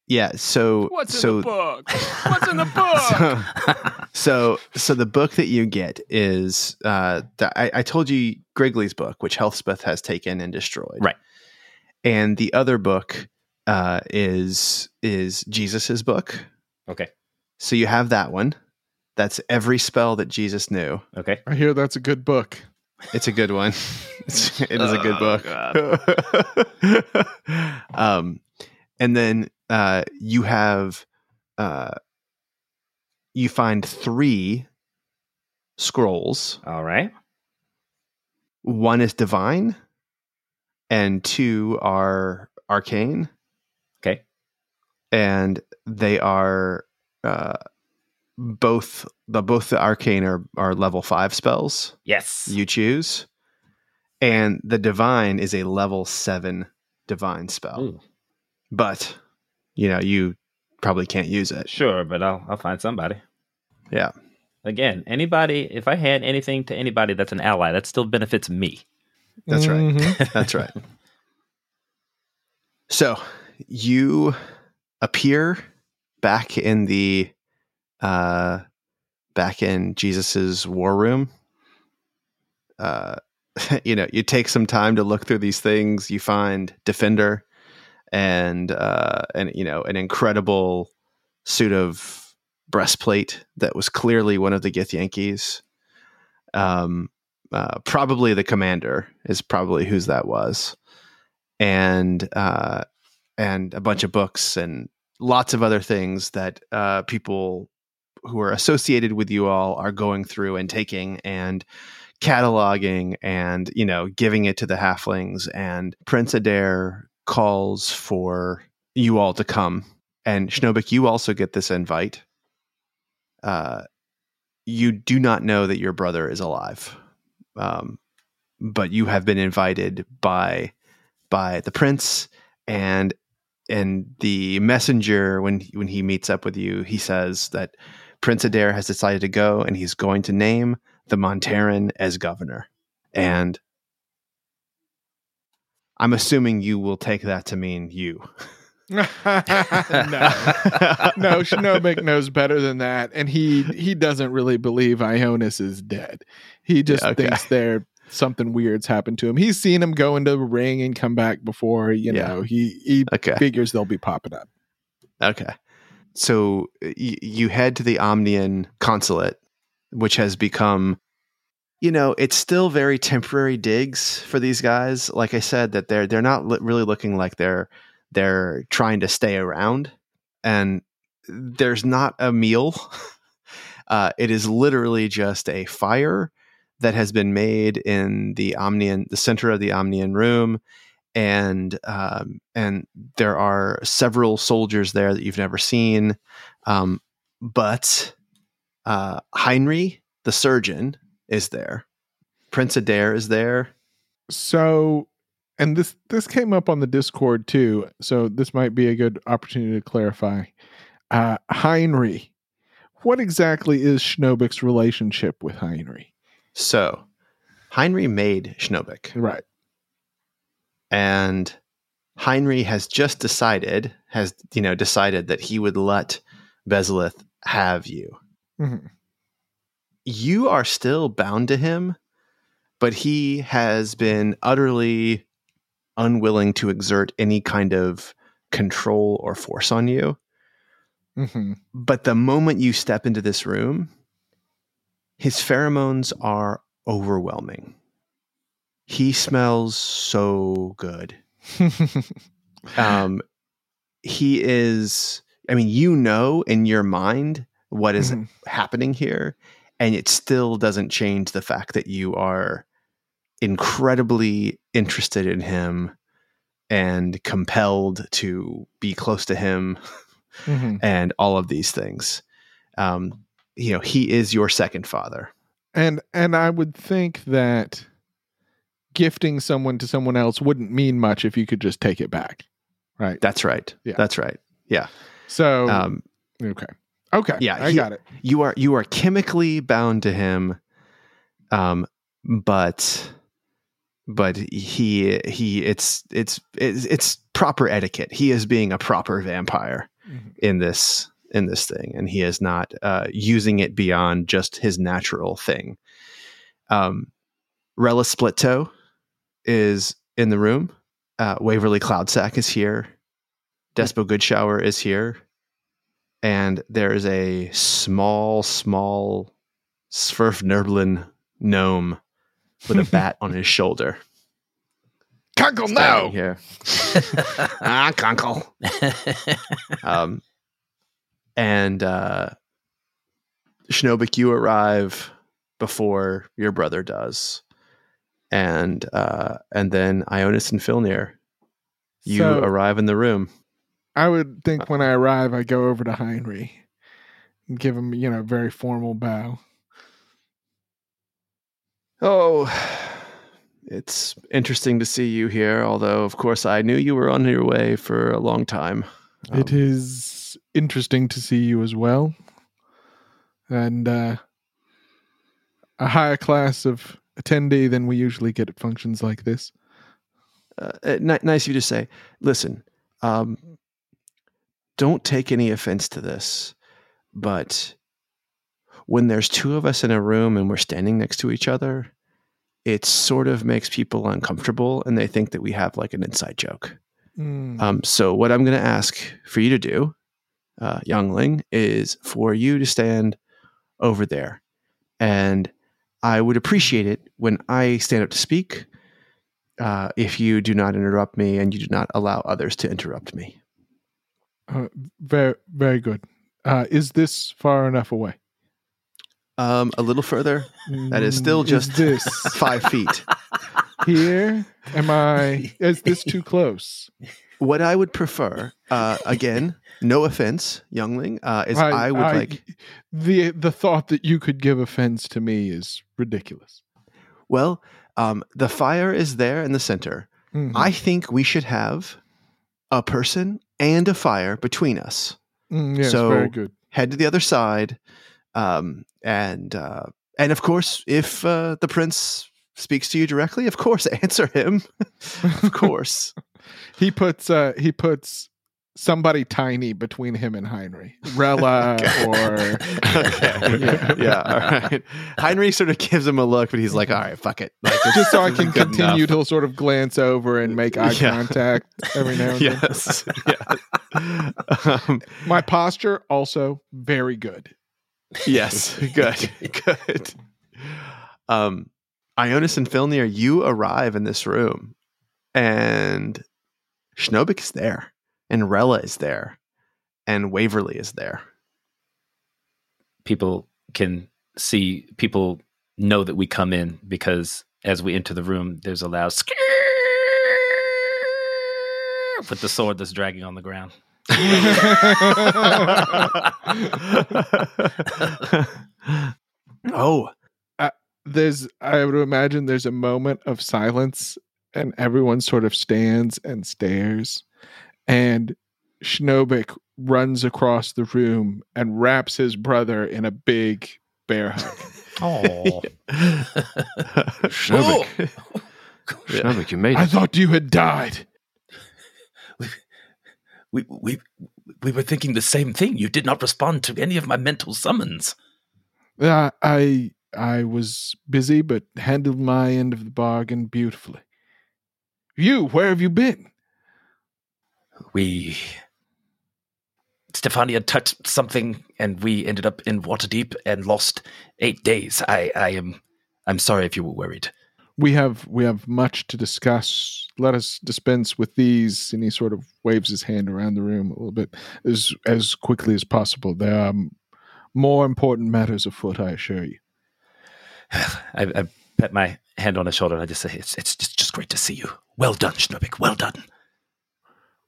yeah. So What's in the book? What's in the *laughs* book? so, so so the book that you get is uh the, I, I told you Griggly's book, which Helspeth has taken and destroyed. Right. And the other book uh is is Jesus's book. Okay. So you have that one. That's every spell that Jesus knew. Okay. I hear that's a good book. It's a good one. *laughs* It's, it is a good Oh, book. *laughs* um, and then uh, you have uh, you find three scrolls. All right. One is divine, and two are arcane. Okay. and they are uh, both the both the arcane are are level five spells. Yes. you choose. And the divine is a level seven divine spell. Ooh. But, you know, you probably can't use it. Sure, but I'll I'll find somebody. Yeah. Again, anybody. If I hand anything to anybody that's an ally, that still benefits me. That's right. Mhm. *laughs* *laughs* That's right. So you appear back in the uh back in Jesus's war room. Uh *laughs* you know, you take some time to look through these things, you find Defender and uh and you know, an incredible suit of breastplate that was clearly one of the Githyankis. Um uh, probably the commander is probably whose that was, and uh, and a bunch of books and lots of other things that uh, people who are associated with you all are going through and taking and cataloging and you know giving it to the halflings and Prince Adair calls for you all to come. And Schnobik you also get this invite. Uh you do not know that your brother is alive um, but you have been invited by by the prince and and the messenger when when he meets up with you he says that prince adair has decided to go and he's going to name the montaran as governor and i'm assuming you will take that to mean you *laughs* no, no, Schnobik knows better than that, and he he doesn't really believe Ionis is dead. He just Yeah, okay. thinks there something weird's happened to him. He's seen him go into the ring and come back before. You Yeah. know, he he okay figures they'll be popping up. Okay. So y- you head to the Omnian consulate, which has become, you know, it's still very temporary digs for these guys. Like I said, that they're they're not li- really looking like they're they're trying to stay around, and there's not a meal. *laughs* Uh, it is literally just a fire that has been made in the Omnian, the center of the Omnian room, and um, and there are several soldiers there that you've never seen, um, but uh, Heinrich, the surgeon, is there. Prince Adair is there. So, and this this came up on the Discord too. So this might be a good opportunity to clarify. Uh, Heinrich, what exactly is Schnobik's relationship with Heinrich? So Heinrich made Schnobik, Right. And Heinrich has just decided has you know decided that he would let Bezalith have you. Mhm. you are still bound to him, but he has been utterly unwilling to exert any kind of control or force on you. Mhm. But the moment you step into this room, his pheromones are overwhelming. He smells so good. *laughs* Um, he is, I mean, you know in your mind what is Mhm. happening here, and it still doesn't change the fact that you are incredibly interested in him and compelled to be close to him Mhm. *laughs* and all of these things. Um, you know, he is your second father. And and I would think that gifting someone to someone else wouldn't mean much if you could just take it back. Right. That's right. Yeah. That's right. Yeah. So Um, okay. Okay. yeah, I he- got it. you are you are chemically bound to him um but but he he it's it's it's, it's proper etiquette he is being a proper vampire Mhm. in this in this thing, and he is not uh, using it beyond just his natural thing. Um, Rella Splittoe is in the room. Uh, Waverly Cloudsack is here. Despo Goodshower is here. And there is a small, small Svirfneblin gnome with a *laughs* bat on his shoulder. Conkle, no! Here. *laughs* ah, Conkle. Um, and uh, Schnobik, you arrive before your brother does, and uh, and then Ionis and Filnir, you So- arrive in the room. I would think when I arrive, I go over to Heinrich and give him, you know, a very formal bow. Oh, it's interesting to see you here. Although, of course, I knew you were on your way for a long time. it Um, is interesting to see you as well. And uh, a higher class of attendee than we usually get at functions like this. uh, uh, ni- nice of you to say. Listen, um, don't take any offense to this, but when there's two of us in a room and we're standing next to each other, it sort of makes people uncomfortable and they think that we have like an inside joke. Mm. Um, so, what I'm going to ask for you to do, uh, youngling, is for you to stand over there. And I would appreciate it when I stand up to speak uh, if you do not interrupt me and you do not allow others to interrupt me. Uh, very, very good. Uh, is this far enough away? Um, a little further, That is still Mm, just- this *laughs* five feet. here. Am I? Is this too *laughs* close? What I would prefer, uh, again, *laughs* no offense, youngling, uh, is I, would like. the the thought that you could give offense to me is ridiculous. Well, um, the fire is there in the center. Mhm. I think we should have a person and a fire between us. Mm, yes, so- very good. Head to the other side, um, and uh, and of course, if uh, the prince speaks to you directly, of course, *laughs* answer him. of *laughs* course. He puts uh he puts somebody tiny between him and Heinrich, Rella or *laughs* okay. Yeah, yeah. All right. Heinrich sort of gives him a look, but he's like, "All right, fuck it." Like, just so I can continue enough. to sort of glance over and make eye Yeah. contact every now and then. Yes. yes. um, My posture also very good. yes. Good. Good. Um, Ionis and Filnir, you arrive in this room, and Schnobik is there, and Rella is there, and Waverly is there. people can see people know that we come in because as we enter the room there's a loud skirr with the sword that's dragging on the ground oh, there's I would imagine there's a moment of silence and everyone sort of stands and stares and Schnobik runs across the room and wraps his brother in a big bear hug. *laughs* *laughs* oh Schnobik, Schnobik, you made it. I thought you had died. we, we we were thinking the same thing you did not respond to any of my mental summons Uh, I I was busy but handled my end of the bargain beautifully. You, where have you been? we Stefania touched something and we ended up in Waterdeep and lost eight days. I, I am I'm sorry if you were worried. we have we have much to discuss. Let us dispense with these. And he sort of waves his hand around the room a little bit as as quickly as possible. There are more important matters afoot, I assure you. *sighs* I, I pat my hand on his shoulder and I just say, it's, it's just, just great to see you. Well done, Schnobik. Well done.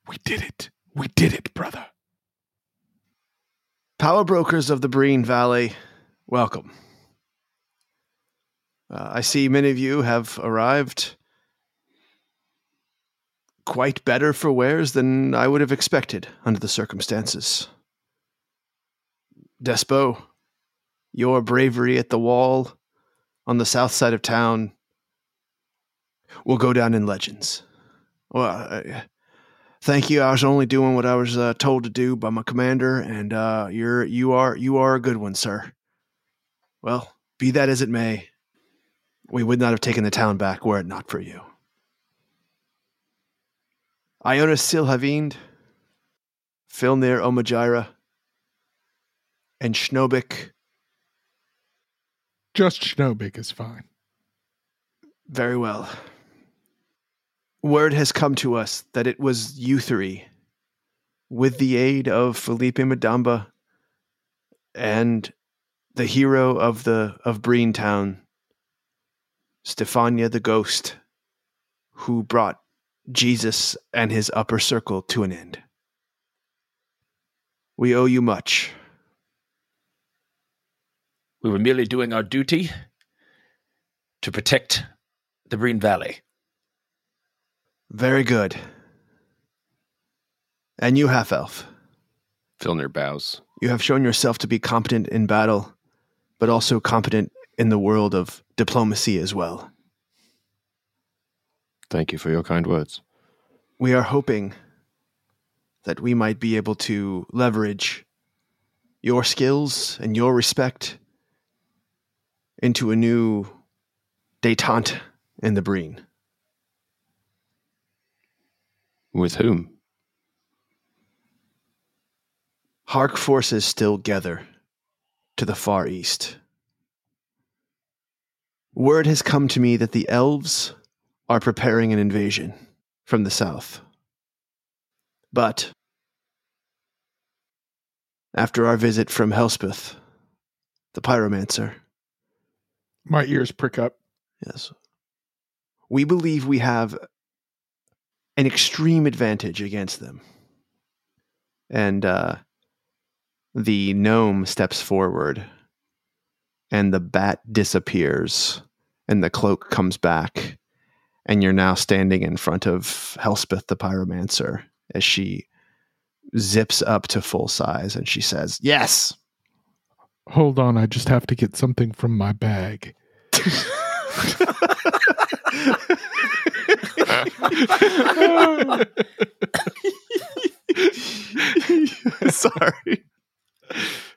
We did it. We did it, brother. Power brokers of the Breen Valley, welcome. Uh, I see many of you have arrived quite better for wares than I would have expected under the circumstances. Despo, your bravery at the wall on the south side of town will go down in legends. Well, uh, Thank you. I was only doing what I was uh, told to do by my commander, and uh, you're you are you are a good one, sir. Well, be that as it may, we would not have taken the town back were it not for you. Iona Silhavian, Filnir Omajira, and Schnobik. Just Schnobik is fine. Very well. Word has come to us that it was you three, with the aid of Felipe Madamba and the hero of the of Breentown, Stefania the Ghost, who brought Jesus and his upper circle to an end. We owe you much. We were merely doing our duty to protect the Breen Valley. Very good. And you, half elf, Filnir bows. you have shown yourself to be competent in battle, but also competent in the world of diplomacy as well. Thank you for your kind words. We are hoping that we might be able to leverage your skills and your respect into a new detente in the Breen. With whom? Hark forces still gather to the far east. Word has come to me that the elves are preparing an invasion from the south. But after our visit from Helspeth, the pyromancer, My ears prick up. yes, we believe we have an extreme advantage against them. And uh, the gnome steps forward, and the bat disappears, and the cloak comes back, and you're now standing in front of Helspeth the pyromancer as she zips up to full size, and she says, "Yes." Hold on, I just have to get something from my bag. *laughs* Sorry.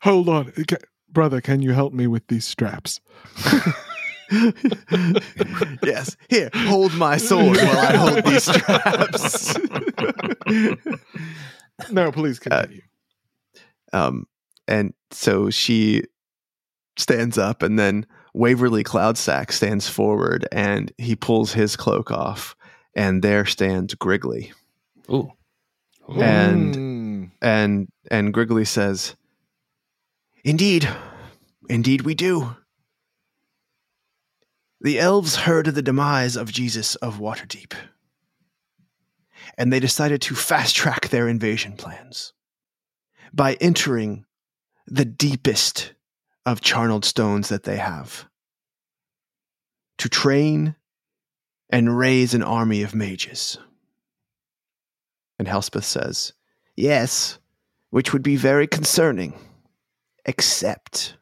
Hold on. Ca- Brother, can you help me with these straps? yes. Here, hold my sword while I hold these straps. *laughs* No, please continue. um, and so she stands up, and then Waverly Cloudsack stands forward, and he pulls his cloak off, and there stands Griggly, Ooh. and- Mm. and and Griggly says, "Indeed, indeed, we do." The elves heard of the demise of Jesus of Waterdeep, and they decided to fast track their invasion plans by entering the deepest of charneled stones that they have to train and raise an army of mages. And Helspeth says, Yes, which would be very concerning, except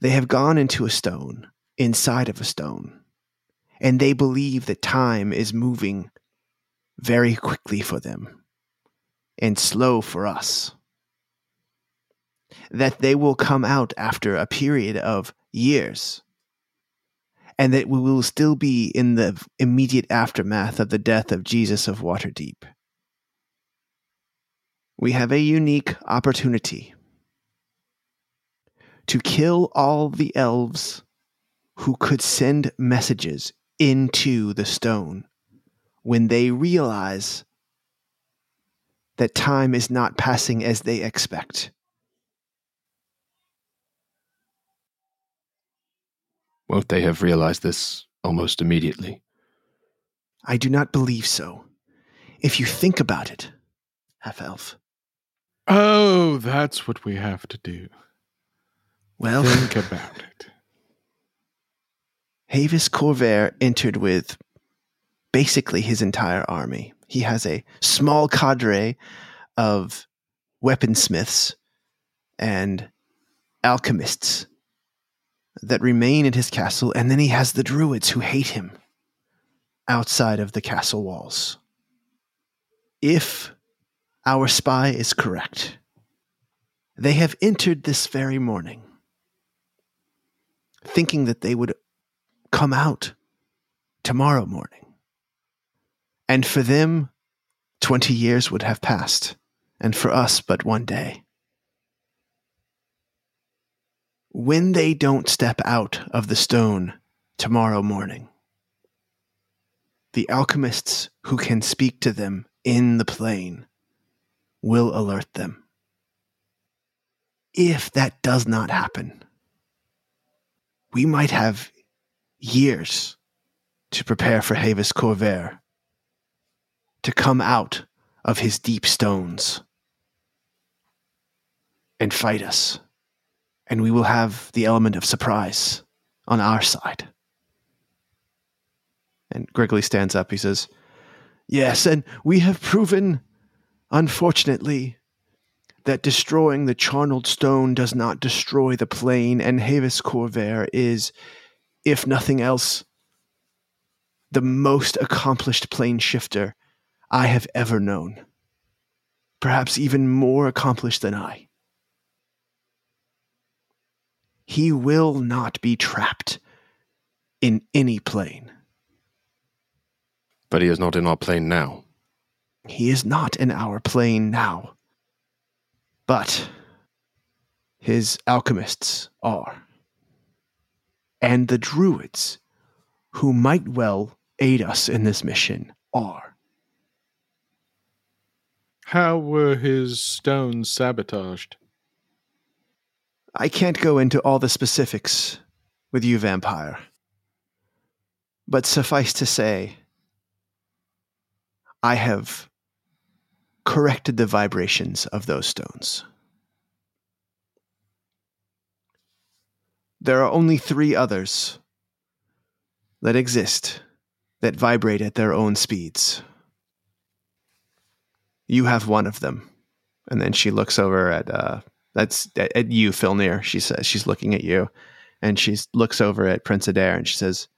they have gone into a stone, inside of a stone, and they believe that time is moving very quickly for them and slow for us. That they will come out after a period of years, and that we will still be in the immediate aftermath of the death of Jesus of Waterdeep. We have a unique opportunity to kill all the elves who could send messages into the stone when they realize that time is not passing as they expect. Won't they have realized this almost immediately? I do not believe so. If you think about it, half elf. Oh, that's what we have to do. Well, Think *laughs* about it. Havis Corvair entered with basically his entire army. He has a small cadre of weaponsmiths and alchemists that remain in his castle, and then he has the druids who hate him outside of the castle walls. if our spy is correct, they have entered this very morning, thinking that they would come out tomorrow morning. And for them, 20 years would have passed, and for us, but one day. When they don't step out of the stone tomorrow morning, the alchemists who can speak to them in the plane will alert them. If that does not happen, we might have years to prepare for Havis Corvair to come out of his deep stones and fight us. And we will have the element of surprise on our side. And Griggly stands up. He says, Yes, and we have proven, unfortunately, that destroying the charneled stone does not destroy the plane, and Havis Corvair is, if nothing else, the most accomplished plane shifter I have ever known. Perhaps even more accomplished than I. He will not be trapped in any plane. But he is not in our plane now. He is not in our plane now. But his alchemists are. And the druids, who might well aid us in this mission, are. How were his stones sabotaged? I can't go into all the specifics with you, vampire. But suffice to say, I have corrected the vibrations of those stones. There are only three others that exist that vibrate at their own speeds. You have one of them. And then she looks over at uh, that's at, you, Filnir. She says she's looking at you, and she looks over at Prince Adair, and she says,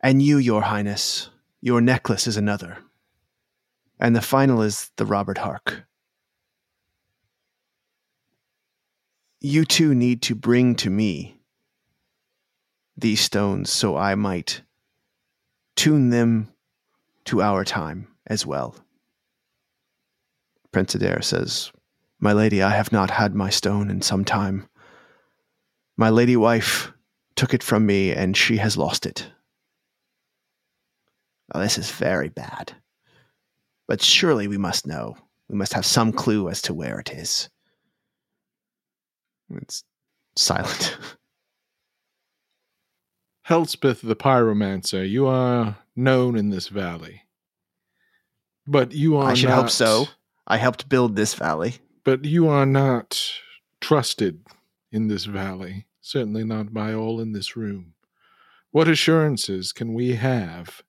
"And you, Your Highness, your necklace is another, and the final is the Robert Hark. You two need to bring to me these stones, so I might tune them to our time as well." Prince Adair says, my lady, I have not had my stone in some time. My lady wife took it from me, and she has lost it. Oh, this is very bad. But surely we must know. We must have some clue as to where it is. It's silent. *laughs* Helspeth the Pyromancer, you are known in this valley. But you are I should not, hope so. I helped build this valley. But you are not trusted in this valley, certainly not by all in this room. What assurances can we have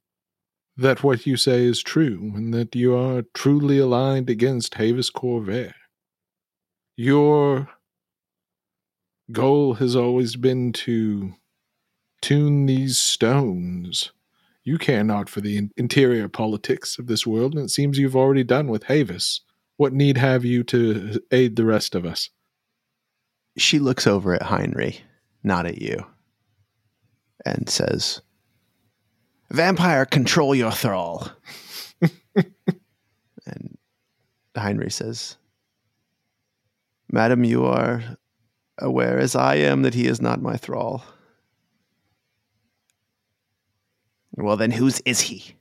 that what you say is true and that you are truly aligned against Havis Corvair? Your goal has always been to tune these stones. You care not for the interior politics of this world, and it seems you've already done with Havis. What need have you to aid the rest of us? She looks over at Heinrich, not at you, and says, Vampire, control your thrall. *laughs* and Heinrich says, Madam, you are aware as I am that he is not my thrall. Well, then whose is he?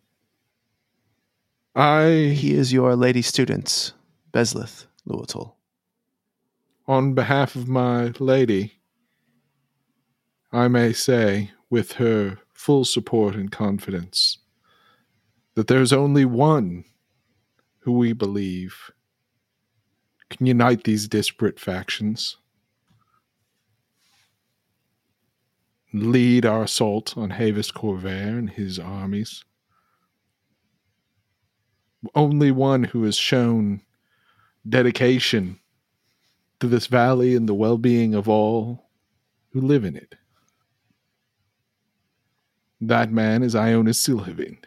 I, He is your lady student's, Bezlith Luatul. on behalf of my lady, I may say, with her full support and confidence, that there's only one who we believe can unite these disparate factions, lead our assault on Havis Corvair and his armies. Only one who has shown dedication to this valley and the well being of all who live in it. That man is Ionis Silhavian.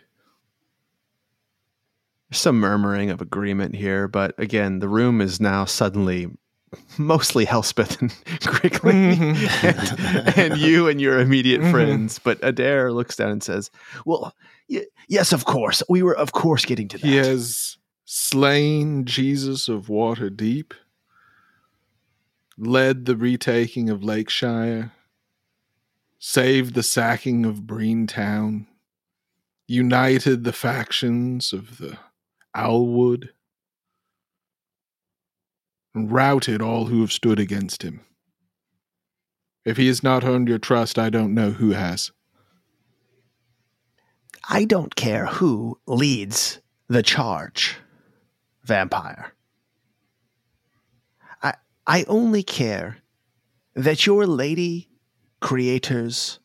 some murmuring of agreement here, but again, the room is now suddenly mostly Helspeth and *laughs* Griggly and, *laughs* and you and your immediate Mhm. friends. But Adair looks down and says, Well, y- yes, of course. We were, of course, getting to that. He has slain Jesus of Waterdeep, led the retaking of Lakeshire, saved the sacking of Breentown, united the factions of the Owlwood, and routed all who have stood against him. If he has not earned your trust, I don't know who has. I don't care who leads the charge, vampire. I I only care that your lady creator's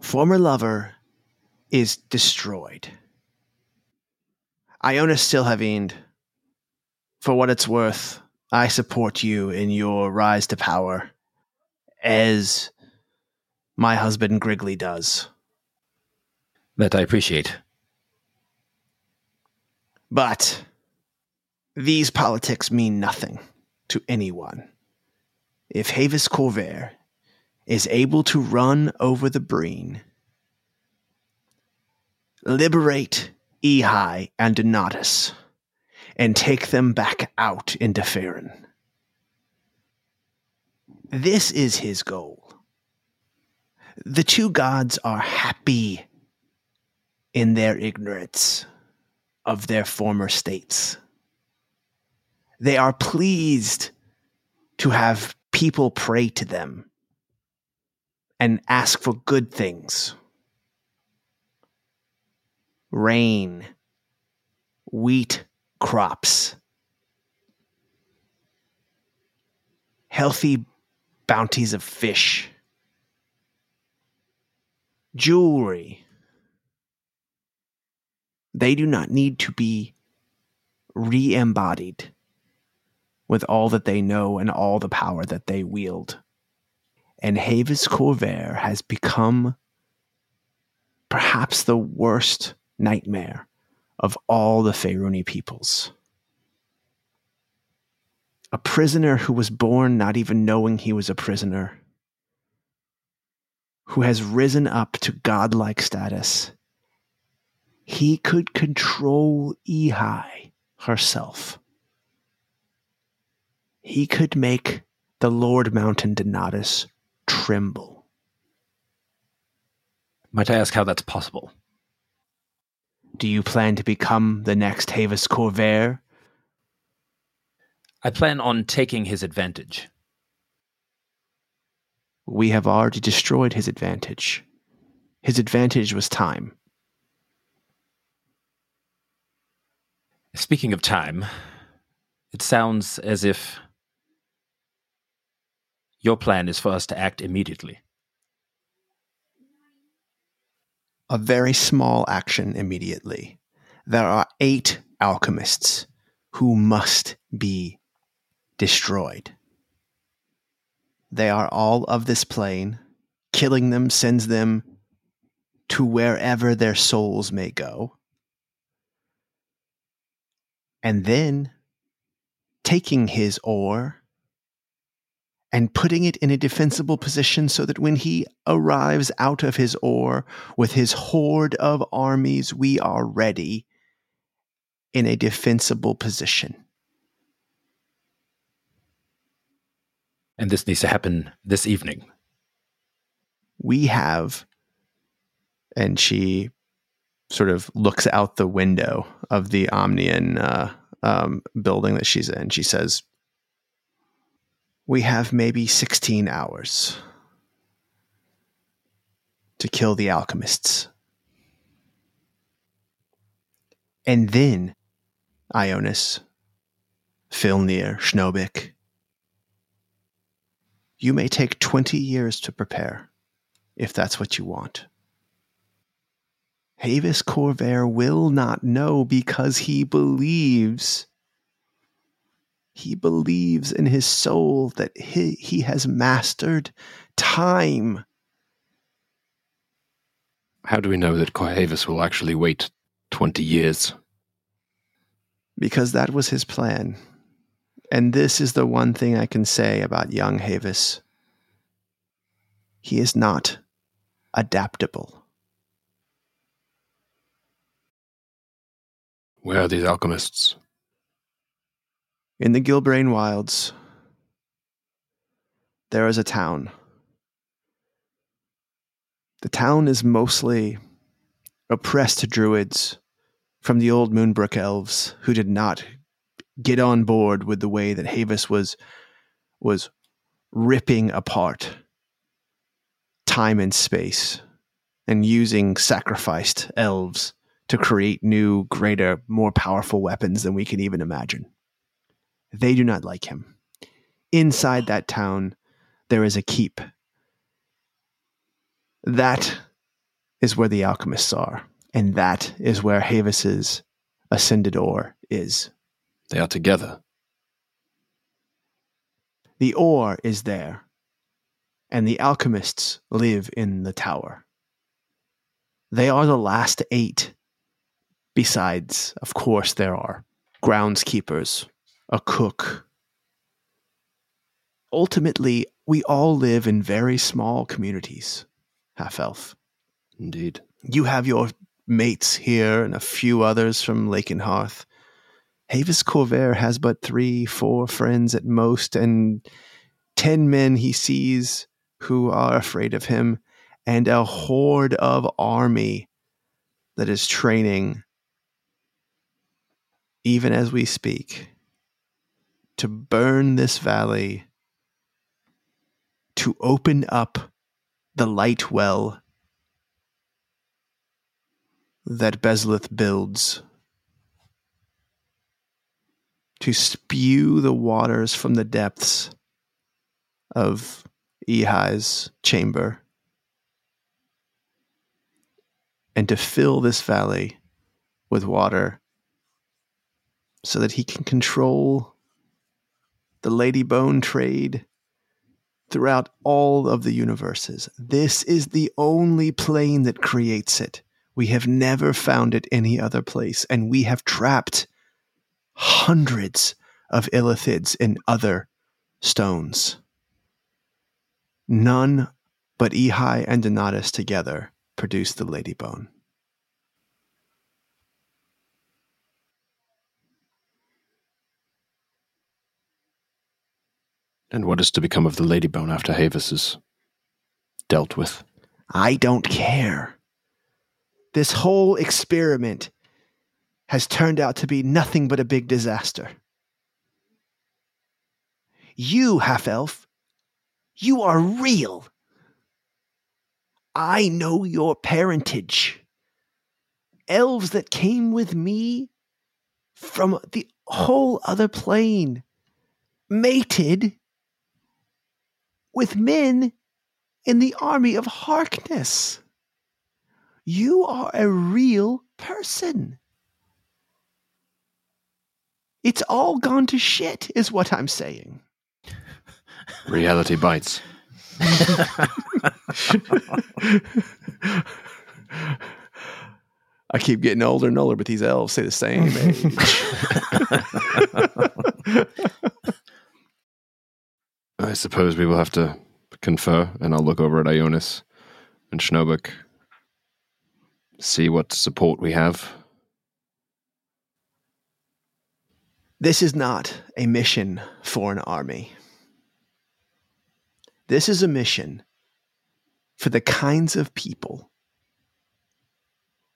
former lover is destroyed. Iona Silhavian, for what it's worth, I support you in your rise to power, as my husband Griggly does. That I appreciate. But these politics mean nothing to anyone. If Havis Corvair is able to run over the Breen, liberate Ehi and Donatus, and take them back out into Farron. This is his goal. The two gods are happy in their ignorance of their former states. They are pleased to have people pray to them and ask for good things rain, wheat crops, healthy bounties of fish, jewelry. They do not need to be re embodied with all that they know and all the power that they wield. And Havis Corvair has become perhaps the worst nightmare of all the Faeruni peoples. A prisoner who was born not even knowing he was a prisoner, who has risen up to godlike status. He could control Ehi herself. He could make the Lord Mountain Donatus tremble. Might I ask how that's possible? Do you plan to become the next Havis Corvair? I plan on taking his advantage. We have already destroyed his advantage. His advantage was time. Speaking of time, it sounds as if your plan is for us to act immediately. A very small action immediately. There are eight alchemists who must be destroyed. They are all of this plane. Killing them sends them to wherever their souls may go. And then taking his oar and putting it in a defensible position so that when he arrives out of his oar with his horde of armies, we are ready in a defensible position. And this needs to happen this evening. We have, and she sort of looks out the window of the Omnian uh, um, building that she's in. She says, We have maybe 16 hours to kill the alchemists. And then, Ionis, Filnir, Schnobik, you may take 20 years to prepare, if that's what you want. Havis Corvair will not know because he believes. He believes in his soul that he, he has mastered time. How do we know that Cohavis will actually wait 20 years. because that was his plan. And this is the one thing I can say about young Havis. He is not adaptable. Where are these alchemists? In the Gilbrain wilds, there is a town. The town is mostly oppressed druids from the old Moonbrook elves who did not get on board with the way that Havis was was ripping apart time and space and using sacrificed elves to create new, greater, more powerful weapons than we can even imagine. They do not like him. Inside that town, there is a keep. That is where the alchemists are, and that is where Havis's ascended ore is. They are together. The ore is there, and the alchemists live in the tower. They are the last eight. Besides, of course, there are groundskeepers, a cook. Ultimately, we all live in very small communities, half elf. Indeed. You have your mates here and a few others from Lakenhearth. Havis Corvair has but three, four friends at most, and ten men he sees who are afraid of him, and a horde of army that is training, even as we speak, to burn this valley, to open up the light well that Bezlith builds to spew the waters from the depths of Ehi's chamber and to fill this valley with water so that he can control the Lady Bone trade throughout all of the universes. This is the only plane that creates it. We have never found it any other place, and we have trapped hundreds of illithids in other stones. None but Ehi and Donatus together produce the Ladybone. And what is to become of the Ladybone after Havis is dealt with? I don't care. This whole experiment has turned out to be nothing but a big disaster. You, half elf, you are real. I know your parentage. Elves that came with me from the whole other plane, mated with men in the army of Harkness. You are a real person. It's all gone to shit, is what I'm saying. Reality bites. *laughs* I keep getting older and older, but these elves say the same age. *laughs* I suppose we will have to confer, and I'll look over at Ionis and Schnobik, see what support we have. this is not a mission for an army. This is a mission for the kinds of people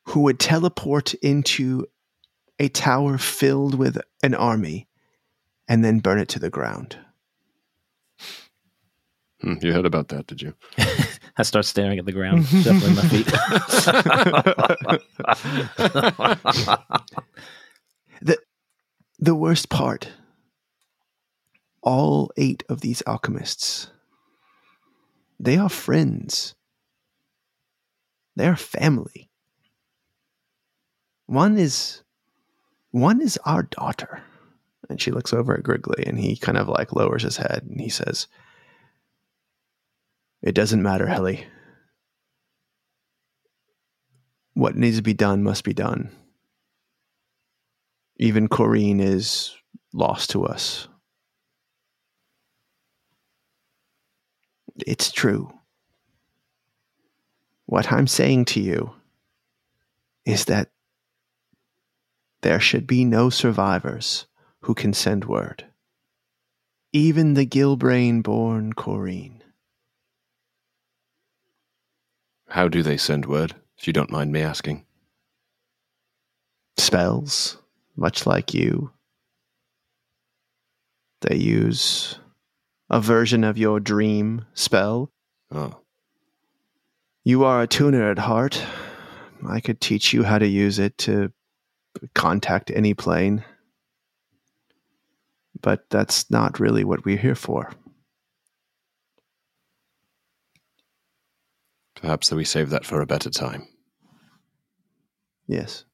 who would teleport into a tower filled with an army and then burn it to the ground. Hmm, you heard about that, did you? *laughs* I start staring at the ground, shuffling my feet. *laughs* The the worst part all eight of these alchemists, they are friends. They are family. One is one is our daughter. And she looks over at Griggly and he kind of like lowers his head and he says, It doesn't matter, Helly. What needs to be done must be done. even Corrine is lost to us. It's true. What I'm saying to you is that there should be no survivors who can send word. Even the Gilbrain born Corrine. How do they send word, if you don't mind me asking? Spells, much like you. They use a version of your dream spell. Oh, You are a tuner at heart. I could teach you how to use it to contact any plane. But that's not really what we're here for. Perhaps we save that for a better time. Yes.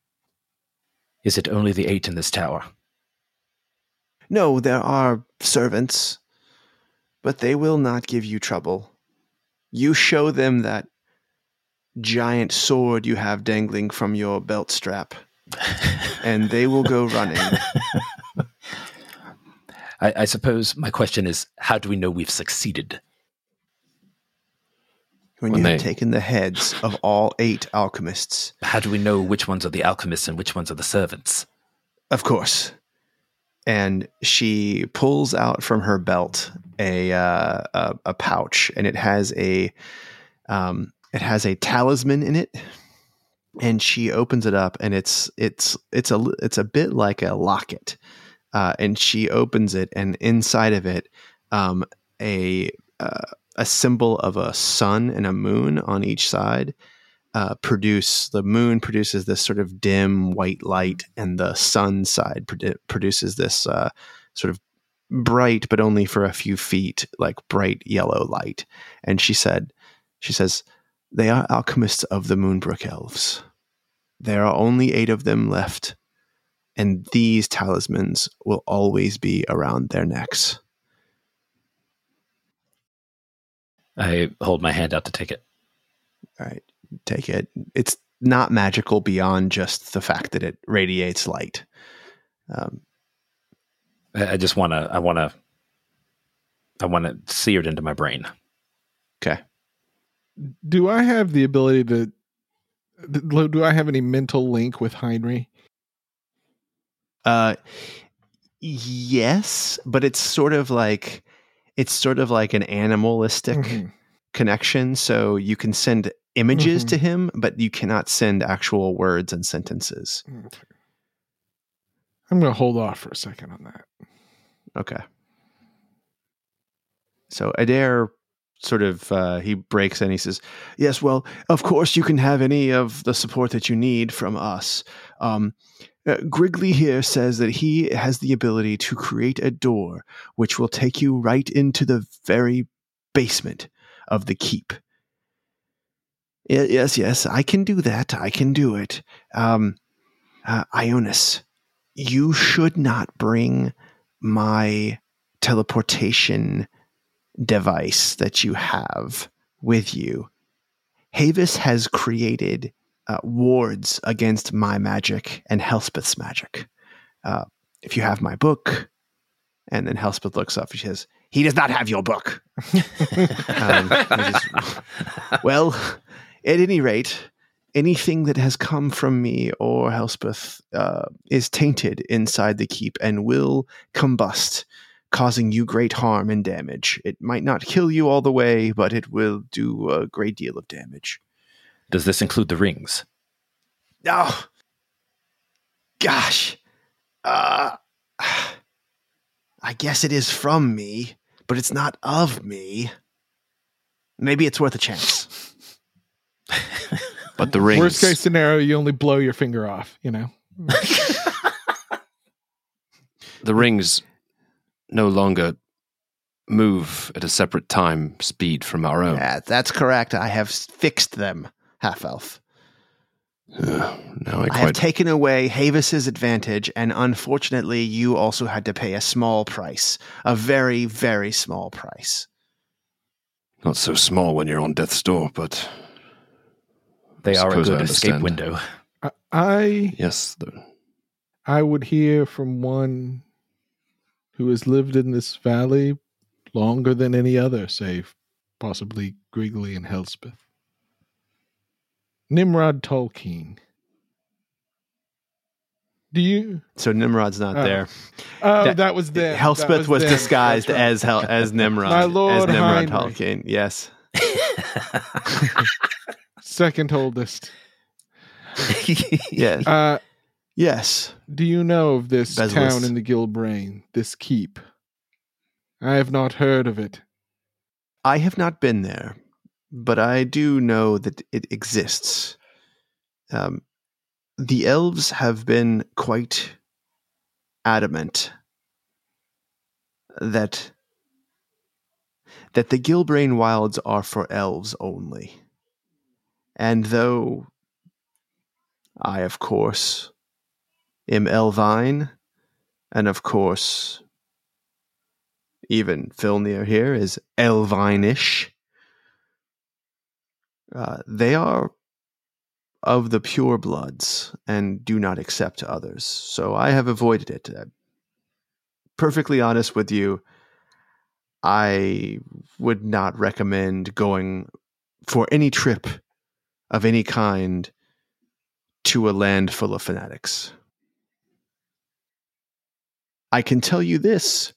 Is it only the eight in this tower? No, there are servants, but they will not give you trouble. You show them that giant sword you have dangling from your belt strap, *laughs* and they will go running. *laughs* I, I suppose my question is how do we know we've succeeded? When, When you have taken the heads of all eight alchemists, How do we know which ones are the alchemists and which ones are the servants? of course. And she pulls out from her belt a uh, a, a pouch, and it has a um, it has a talisman in it. And she opens it up, and it's it's it's a it's a bit like a locket. Uh, and she opens it, and inside of it, um, a uh, a symbol of a sun and a moon on each side uh, produce the moon produces this sort of dim white light, and the sun side produ- produces this uh, sort of bright, but only for a few feet, like bright yellow light. And she said, she says, they are alchemists of the Moonbrook elves. There are only eight of them left, and these talismans will always be around their necks. I hold my hand out to take it. All right, take it. It's not magical beyond just the fact that it radiates light. Um, I, I just want to. I want to. I want to sear it into my brain. okay. Do I have the ability to? Do do I have any mental link with Heinrich? Uh, yes, but it's sort of like it's sort of like an animalistic Mhm. connection. So you can send images Mhm. to him, but you cannot send actual words and sentences. Okay. I'm going to hold off for a second on that. Okay. So Adair sort of uh, he breaks in. He says, "Yes, well, of course you can have any of the support that you need from us. Um, uh, Griggly here says that he has the ability to create a door which will take you right into the very basement of the keep. Yes, yes, I can do that. I can do it. Um, uh, Ionis, you should not bring my teleportation device that you have with you. Havis has created uh, wards against my magic and Helspeth's magic. Uh, if you have my book, and then Helspeth looks up and she says, He does not have your book. *laughs* Um, just- well, at any rate, anything that has come from me or Helspeth uh, is tainted inside the keep and will combust, causing you great harm and damage. It might not kill you all the way, but it will do a great deal of damage. Does this include the rings? Oh, gosh. Uh, I guess it is from me, but it's not of me. Maybe it's worth a chance. *laughs* But the rings. Worst case scenario, you only blow your finger off. You know. *laughs* the rings no longer move at a separate time speed from our own. Yeah, that's correct. I have fixed them, half elf. Uh, now I I have taken away Havis's advantage, and unfortunately, you also had to pay a small price, a very, very small price. not so small when you're on death's door, but They are a good escape window. I- I yes, the, I would hear from one who has lived in this valley longer than any other, save possibly Griggly and Helspeth. Nimrod Tolkien. Do you? So Nimrod's not Oh. there. Oh, That- that, was them. Helspeth That was, them. disguised right. as Hel- as *laughs* Nimrod. My Lord as Nimrod Heinrich. Tolkien. Yes. *laughs* second oldest. *laughs* Yes. Uh, yes. do you know of this Bezos. town in the Gilbrain? This keep? I have not heard of it. I have not been there, but I do know that it exists. Um, the elves have been quite adamant that that the Gilbrain wilds are for elves only. And though I, of course, am elvine, and of course even Filnir here is Elvinish. Uh, they are of the pure bloods and do not accept others. So I have avoided it. Uh, perfectly honest with you, I would not recommend going for any trip of any kind to a land full of fanatics. I can tell you this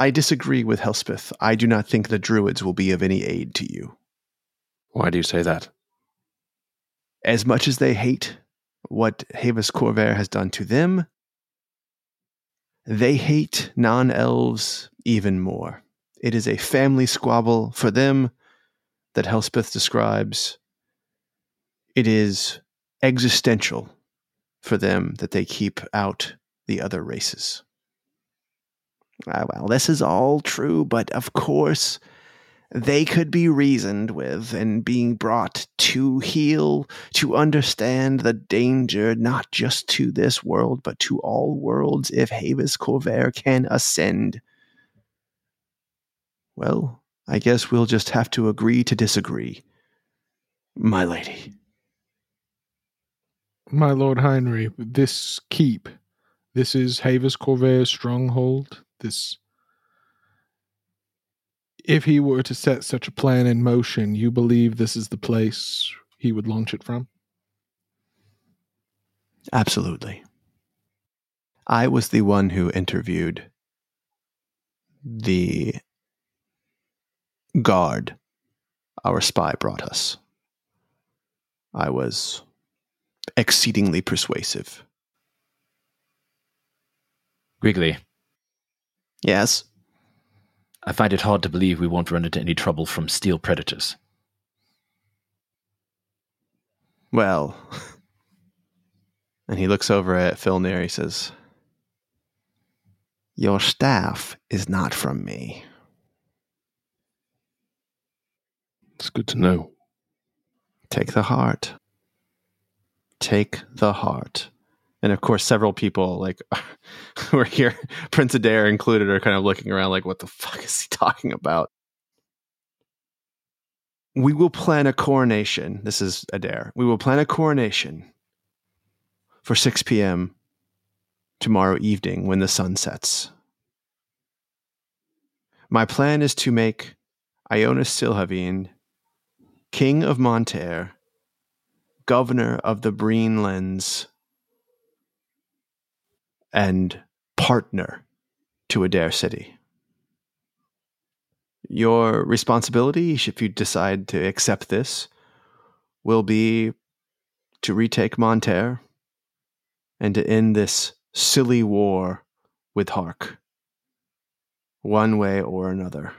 I disagree with Helspeth. I do not think the druids will be of any aid to you. Why do you say that? As much as they hate what Havis Corvair has done to them, they hate non elves even more. It is a family squabble for them that Helspeth describes. It is existential for them that they keep out the other races. Ah, well, this is all true, but of course, they could be reasoned with and being brought to heal, to understand the danger not just to this world, but to all worlds if Havis Corvair can ascend. Well, I guess we'll just have to agree to disagree. My lady. My Lord Heinrich, this keep, this is Havis Corvair's stronghold. This, if he were to set such a plan in motion, you believe this is the place he would launch it from? Absolutely. I was the one who interviewed the guard our spy brought us. I was exceedingly persuasive. Griggly, Yes? I find it hard to believe we won't run into any trouble from steel predators. Well, and he looks over at Phil Filnir. He says, Your staff is not from me. It's good to know. Take the heart. Take the heart. And of course, several people like *laughs* who are here, *laughs* Prince Adair included, are kind of looking around like, what the fuck is he *laughs* talking about? We will plan a coronation. This is Adair. We will plan a coronation for 6 p.m. tomorrow evening when the sun sets. My plan is to make Ionis Silhavian King of Monterre, Governor of the Breen Lens, and partner to Adair City. Your responsibility, if you decide to accept this, will be to retake Monterre and to end this silly war with Hark, one way or another.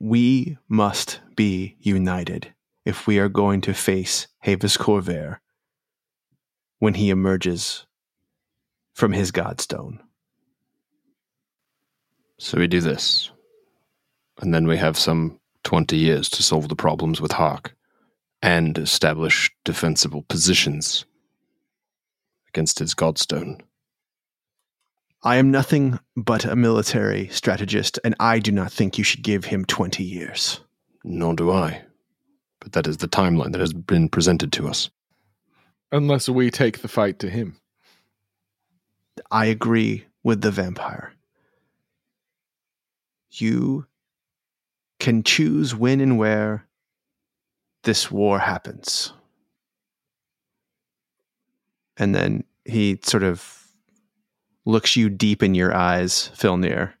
We must be united if we are going to face Havis Corvair when he emerges from his Godstone. So we do this. And then we have some 20 years to solve the problems with Hark and establish defensible positions against his Godstone. I am nothing but a military strategist, and I do not think you should give him 20 years. Nor do I. But that is the timeline that has been presented to us. Unless we take the fight to him. I agree with the vampire. You can choose when and where this war happens. And then he sort of looks you deep in your eyes, Filnir,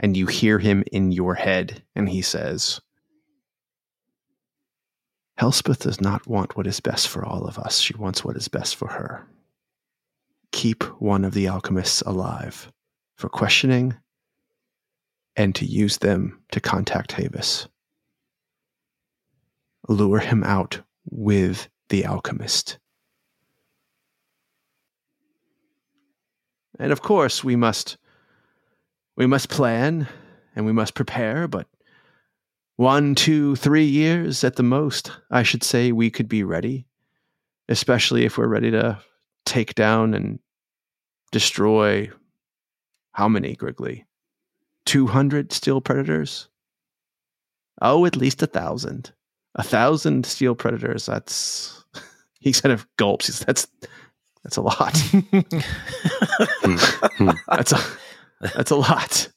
and you hear him in your head, and he says, Helspeth does not want what is best for all of us. She wants what is best for her. Keep one of the alchemists alive for questioning and to use them to contact Havis. Lure him out with the alchemist. And of course, we must we must plan and we must prepare, but one, two, three years at the most, I should say we could be ready, especially if we're ready to take down and destroy how many, Griggly? 200 steel predators? Oh, at least a thousand. A thousand steel predators. That's, *laughs* he kind of gulps. He's, that's, that's a lot. *laughs* Hmm. that's a, that's a lot.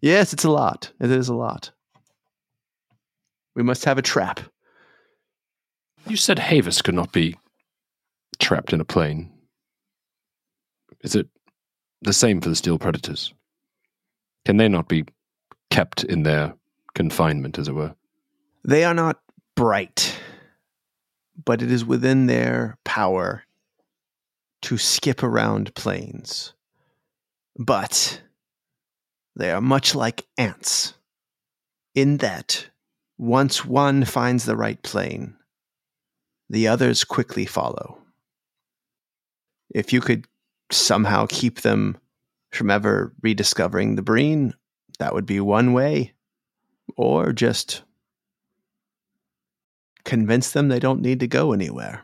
Yes, it's a lot. It is a lot. We must have a trap. You said Havis could not be trapped in a plane. Is it the same for the steel predators? Can they not be kept in their confinement, as it were? They are not bright, but it is within their power to skip around planes. But they are much like ants, in that once one finds the right plane, the others quickly follow. If you could somehow keep them from ever rediscovering the Breen, that would be one way. Or just convince them they don't need to go anywhere.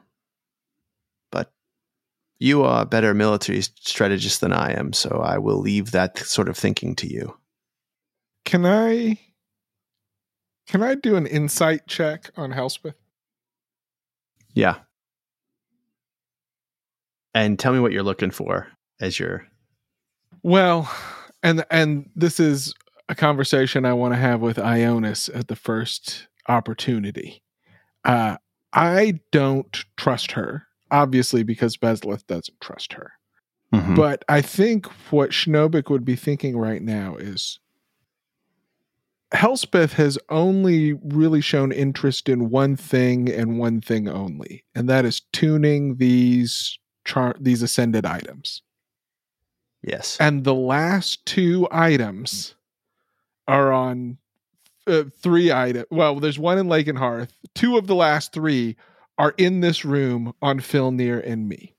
But you are a better military strategist than I am, so I will leave that sort of thinking to you. Can I can I do an insight check on Helspeth? Yeah. And tell me what you're looking for as you're. Well, and and this is a conversation I want to have with Ionis at the first opportunity. Uh, I don't trust her, obviously, because Bezlith doesn't trust her. Mhm. But I think what Schnobik would be thinking right now is Helspeth has only really shown interest in one thing and one thing only, and that is tuning these char- these ascended items. yes. And the last two items are on uh, three items. Well, there's one in Lakenhearth. Two of the last three are in this room on Filnir and me.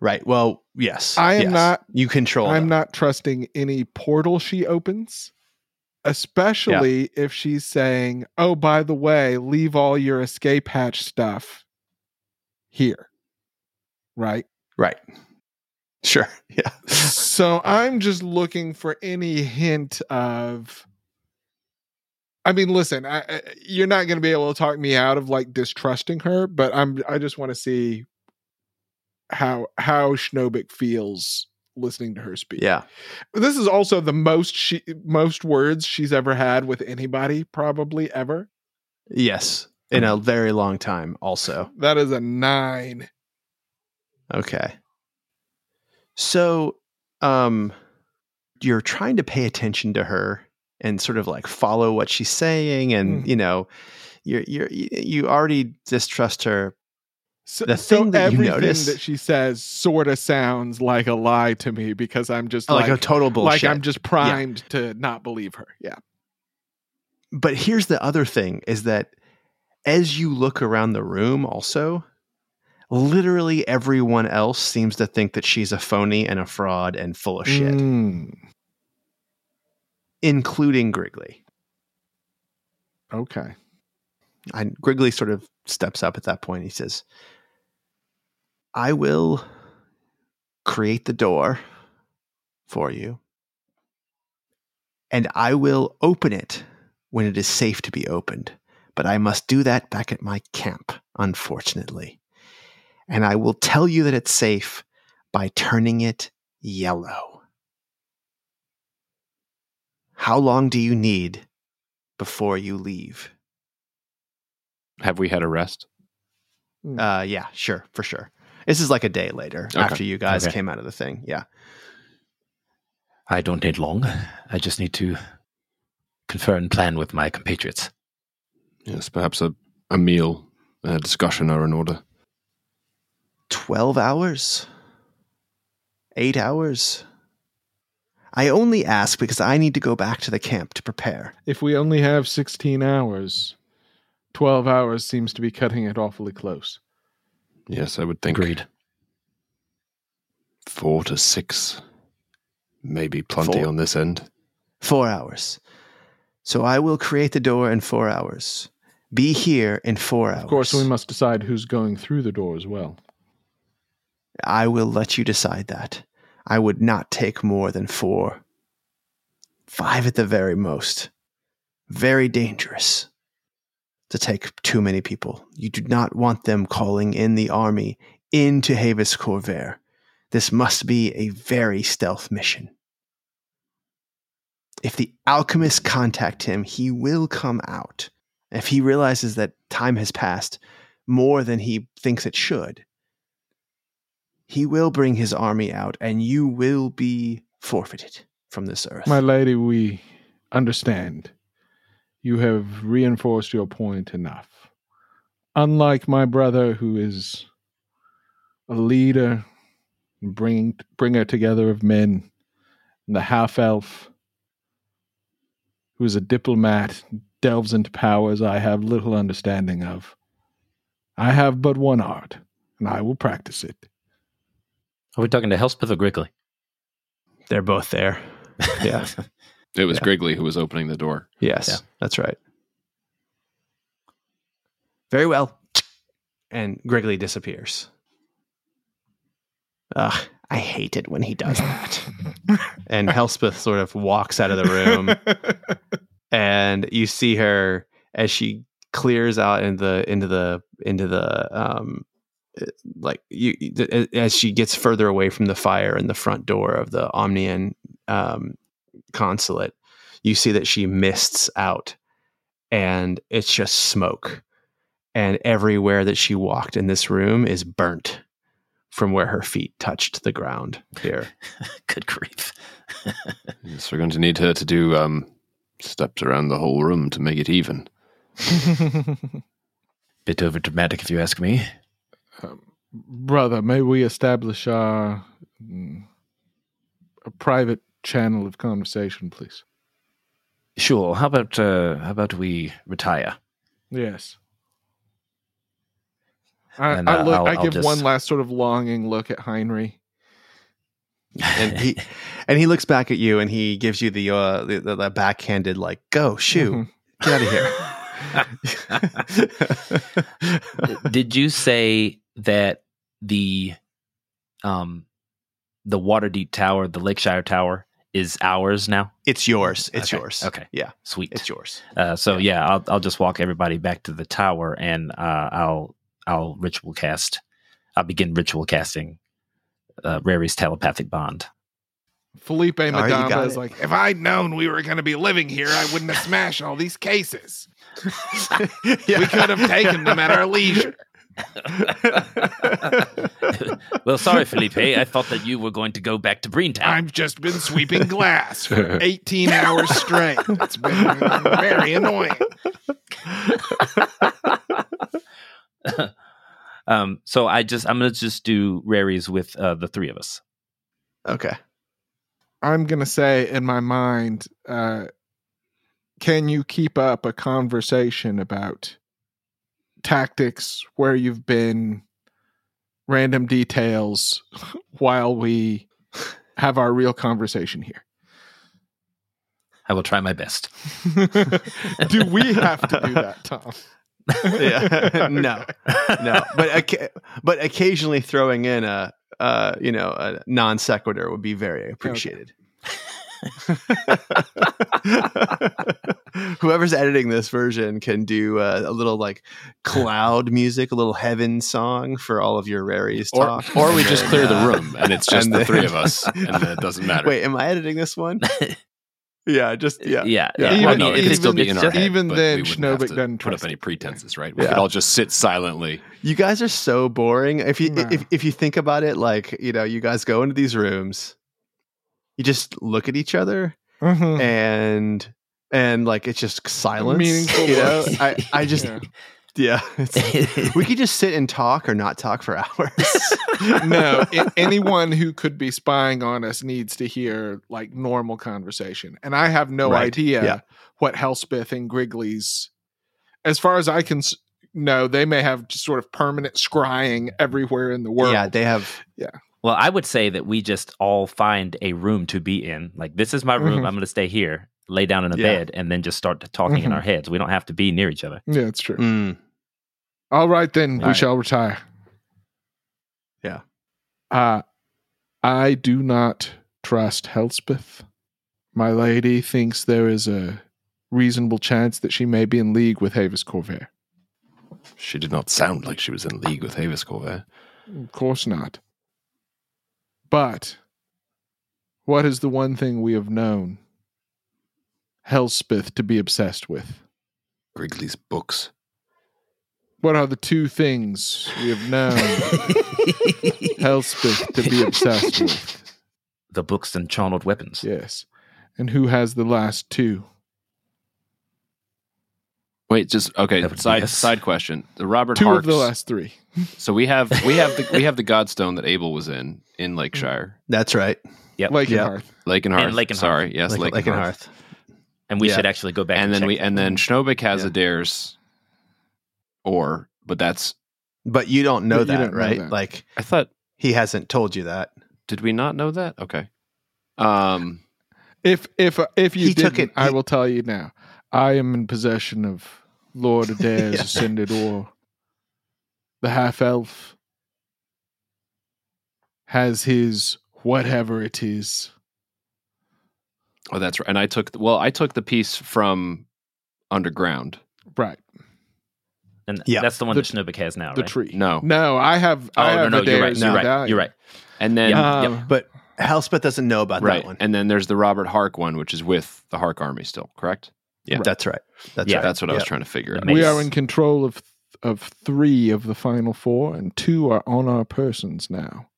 Right. Well, yes. I am yes. not- You control. I'm them. not trusting any portal she opens, especially if she's saying, "Oh, by the way, leave all your escape hatch stuff here." Right? Right. Sure. *laughs* Yeah. so I'm just looking for any hint of. I mean, listen, I, I- you're not going to be able to talk me out of like distrusting her, but I'm. I just want to see how how Schnobik feels listening to her speak. Yeah. This is also the most she most words she's ever had with anybody, probably ever. Yes. In um, a very long time, also. That is a nine. Okay. So, um, you're trying to pay attention to her and sort of like follow what she's saying, and Mhm. you know, you're you're you already distrust her. So, The so thing that you everything notice- that she says sort of sounds like a lie to me because I'm just Like, like, a total bullshit. like I'm just primed to not believe her. Yeah. but here's the other thing: is that as you look around the room, also, literally everyone else seems to think that she's a phony and a fraud and full of shit, Mm, including Griggly. okay. And Griggly sort of steps up at that point. He says, I will create the door for you, and I will open it when it is safe to be opened. But I must do that back at my camp, unfortunately. And I will tell you that it's safe by turning it yellow. How long do you need before you leave? Have we had a rest? Uh, yeah, sure, for sure. This is like a day later after you guys Okay. came out of the thing. Yeah. I don't need long. I just need to confer and plan with my compatriots. Yes, perhaps a, a meal, a discussion are in order. 12 hours? Eight hours? I only ask because I need to go back to the camp to prepare. If we only have 16 hours, 12 hours seems to be cutting it awfully close. Yes, I would think Agreed. four to six, maybe plenty Four. on this end. Four hours. So I will create the door in four hours. Be here in four hours. Of course, we must decide who's going through the door as well. I will let you decide that. I would not take more than four. Five at the very most. Very dangerous to take too many people. You do not want them calling in the army into Havis Corvair. This must be a very stealth mission. If the alchemists contact him, he will come out. If he realizes that time has passed more than he thinks it should, he will bring his army out and you will be forfeited from this earth. My lady, we understand. You have reinforced your point enough. Unlike my brother, who is a leader, bring, bringer together of men, and the half elf, who is a diplomat, delves into powers I have little understanding of. I have but one art, and I will practice it. Are we talking to Helspeth or Griggly? They're both there. *laughs* Yeah. It was Yeah. Griggly who was opening the door. yes, Yeah. that's right. Very well. And Griggly disappears. Ugh, I hate it when he does that. *laughs* and Helspeth sort of walks out of the room and you see her as she clears out into the into the into the um like you as she gets further away from the fire in the front door of the Omnian um consulate you see that she mists out and it's just smoke and everywhere that she walked in this room is burnt from where her feet touched the ground here *laughs* Good grief. *laughs* Yes, we're going to need her to do um, steps around the whole room to make it even. *laughs* Bit over dramatic, if you ask me. Brother, may we establish our mm, a private channel of conversation, please? Sure. How about uh, how about we retire? Yes. I, And, I, uh, look, I'll- I give just- one last sort of longing look at Heinrich. and he *laughs* and he looks back at you and he gives you the uh the, the, the backhanded like go shoot Mhm. get out of here *laughs* Did you say that the um the Waterdeep Tower, the Lakeshire Tower, is ours now? it's yours it's Okay, yours okay. yeah Sweet. it's yours Uh, so yeah, I'll I'll just walk everybody back to the tower, and uh, I'll I'll ritual cast. I'll begin ritual casting uh, Rary's telepathic bond. Felipe you Madama is it. like, if I'd known we were going to be living here, I wouldn't have smashed all these cases. *laughs* We could have taken them at our leisure. *laughs* well, sorry, Felipe. I thought that you were going to go back to Breentown. I've just been sweeping glass for 18 hours straight. It's been very annoying. *laughs* um, so I just I'm gonna just do Rary's with uh, the three of us. okay I'm going to say in my mind, uh, can you keep up a conversation about tactics, where you've been, random details, *laughs* while we have our real conversation here? I will try my best. *laughs* do we have to do that, Tom? *laughs* yeah no no but but occasionally throwing in a uh you know a non sequitur would be very appreciated *laughs* Whoever's editing this version can do uh, a little like cloud music, a little heaven song for all of your raries Or, talk. or we just *laughs* clear the room and it's just and the then- three of us, and it doesn't matter. Wait, am I editing this one? *laughs* yeah, just yeah. yeah, Yeah. yeah. Even- I mean, even- it'd it's still be in our just- head, even then, we wouldn't Schnobik to doesn't put up any pretenses, right? We Yeah. could all just sit silently. You guys are so boring. If you No. if if you think about it, like you know, you guys go into these rooms, you just look at each other, Mhm. and and like it's just silence. Meaningful you know. I I *laughs* just Yeah. yeah. *laughs* it's- we could just sit and talk or not talk for *laughs* hours. no, a- anyone who could be spying on us needs to hear like normal conversation. And I have no Right, idea yeah. what Helspeth and Griggly's, as far as I can know, they may have just sort of permanent scrying everywhere in the world. Yeah, they have. Well, I would say that we just all find a room to be in. Like, this is my room. Mhm. I'm going to stay here, lay down in a Yeah. bed, and then just start talking in Mhm. our heads. We don't have to be near each other. yeah, it's true. Mm, All right, then we All right. shall retire. Yeah. Uh, I do not trust Helspeth. My lady thinks there is a reasonable chance that she may be in league with Havis Corvair. She did not sound like she was in league with Havis Corvair. Of course not. But what is the one thing we have known Helspeth to be obsessed with? Griggly's books. What are the two things we have known *laughs* Helspeth to be obsessed with? the books and channeled weapons. Yes. And who has the last two? Wait, just okay. That would be Side us. side question. The Robert Two Harks. of the last three. So we have we have the we have the Godstone that Abel was in in Lakeshire, that's right. Yep. Lake and Yeah. Hearth. Lake and Hearth. And Lake and Sorry, yes, Like, Lake, like and in Hearth. Hearth. And we Yeah. should actually go back And and, then check we and then Schnobik has Yeah. Adair's or, but that's But you don't know that, don't know right? that. Like I thought. he hasn't told you that. Did we not know that? Okay. Um. If if if you He didn't, it- I he- will tell you now. I am in possession of Lord Adair's *laughs* Yeah. ascended or the half elf has his whatever it is. Oh, that's right. And I took well, I took the piece from Underground. Right. and Yeah. that's the one The- that Schnobik has now, the right? tree. No. No, I have Oh I no, have no, you're right. Adair's You're right. medallion. You're right. And then Yeah. Um, But Helspeth doesn't know about right, that one. and then there's the Robert Hark one, which is with the Hark army still. Correct. Yeah. That's right. That's Yeah. right. That's what I was trying to figure out. We are in control of of three of the final four, and two are on our persons now.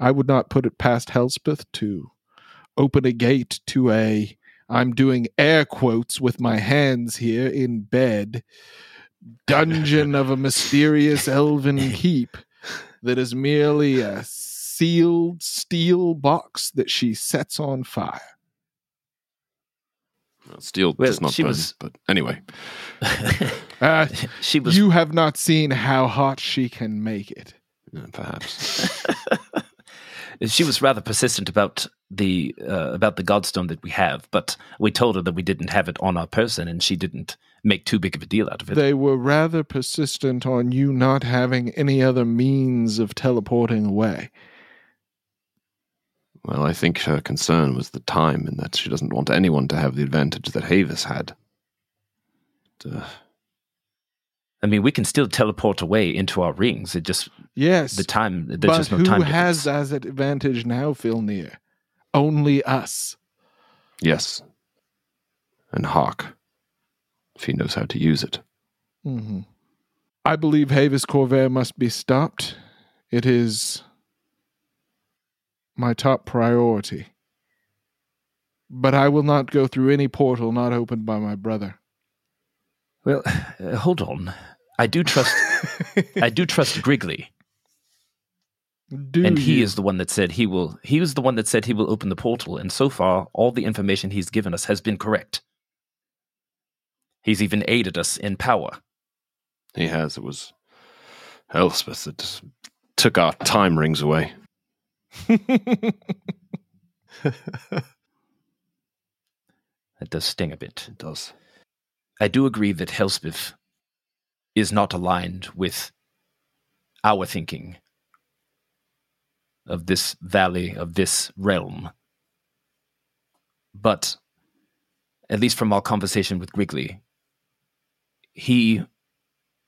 I would not put it past Helspeth to open a gate to a. I'm doing air quotes with my hands here in bed. Dungeon of a mysterious elven *laughs* keep that is merely a sealed steel box that she sets on fire. Steel Well, does not burn, was- but anyway. *laughs* Uh, she was you have not seen how hot she can make it. perhaps. *laughs* she was rather persistent about the uh, about the godstone that we have, but we told her that we didn't have it on our person, and she didn't make too big of a deal out of it. They were rather persistent on you not having any other means of teleporting away. Well, I think her concern was the time, and that she doesn't want anyone to have the advantage that Havis had. Uh, I mean, we can still teleport away into our rings. It just Yes, the time. There's but just no who time. has difference. that advantage now, Filnir? Only us. yes. And Hawk, if he knows how to use it. hmm I believe Havis Corvair must be stopped. It is my top priority. But I will not go through any portal not opened by my brother. Well, uh, hold on. I do trust. *laughs* I do trust Griggly, Do and he you? is the one that said he will. He was the one that said he will open the portal, and so far, all the information he's given us has been correct. He's even aided us in power. He has. It was Helspeth that took our time rings away. *laughs* That does sting a bit. It does. I do agree that Helspeth is not aligned with our thinking of this valley, of this realm. But at least from our conversation with Griggly, he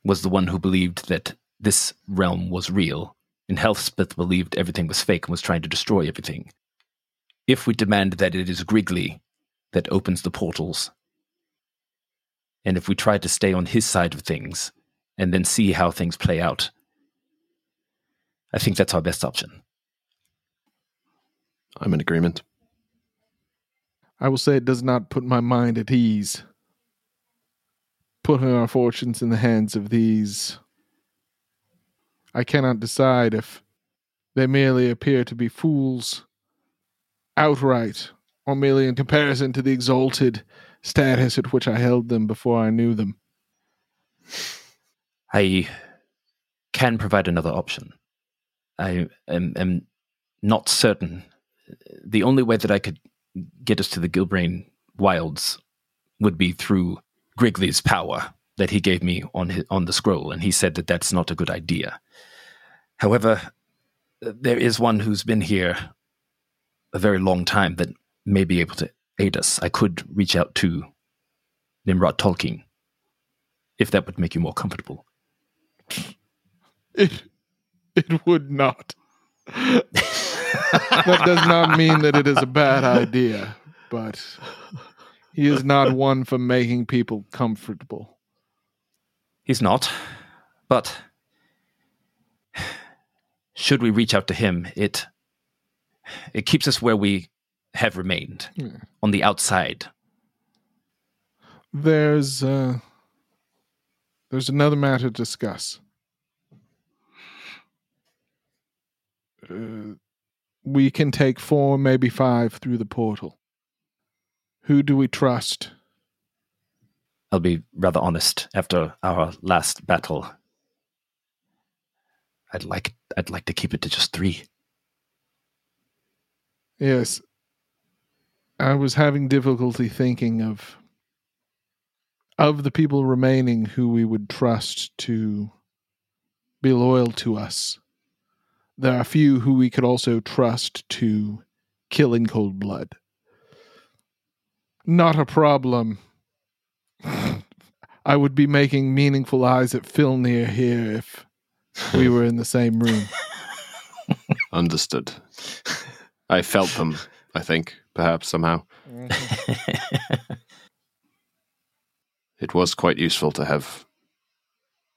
was the one who believed that this realm was real, and Helspeth believed everything was fake and was trying to destroy everything. If we demand that it is Griggly that opens the portals, and if we try to stay on his side of things and then see how things play out, I think that's our best option. I'm in agreement. I will say it does not put my mind at ease. Putting our fortunes in the hands of these. I cannot decide if they merely appear to be fools outright, or merely in comparison to the exalted status at which I held them before I knew them. I can provide another option. I am, am not certain. The only way that I could get us to the Gilbrain wilds would be through Griggly's power that he gave me on his, on the scroll, and he said that that's not a good idea. However, there is one who's been here a very long time that may be able to aid us. I could reach out to Nimrod Tolkien, if that would make you more comfortable. It, it would not. that does not mean that it is a bad idea, but he is not one for making people comfortable. He's not, but should we reach out to him, it it keeps us where we have remained Yeah. on the outside. There's uh, there's another matter to discuss. Uh, we can take four, maybe five through the portal. Who do we trust? I'll be rather honest. After our last battle, I'd like I'd like to keep it to just three. Yes. I was having difficulty thinking of of the people remaining who we would trust to be loyal to us. There are few who we could also trust to kill in cold blood. Not a problem. I would be making meaningful eyes at Filnir here if we were in the same room. *laughs* Understood. I felt them, I think, perhaps somehow. *laughs* It was quite useful to have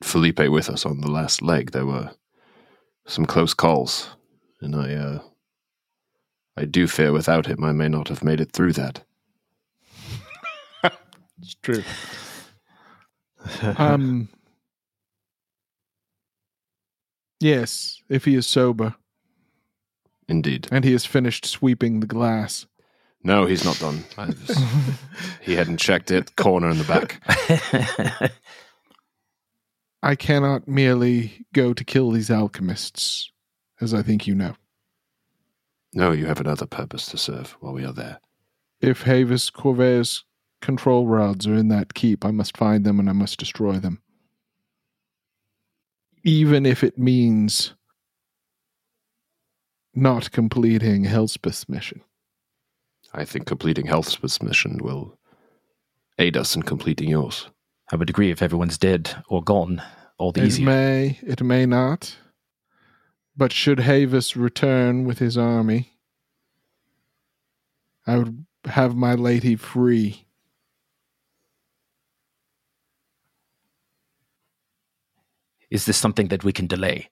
Felipe with us on the last leg. There were some close calls, and I uh I do fear without him I may not have made it through that. It's true. *laughs* Um. Yes, if he is sober Indeed. and he has finished sweeping the glass. No, he's not done. He hadn't checked it. Corner in the back. *laughs* I cannot merely go to kill these alchemists, as I think you know. No, you have another purpose to serve while we are there. If Havis Corvair's control rods are in that keep, I must find them and I must destroy them. Even if it means not completing Helspeth's mission. I think completing Health's mission will aid us in completing yours. I would agree if everyone's dead or gone, all the It easier. may, it may not. But should Havis return with his army, I would have my lady free. Is this something that we can delay?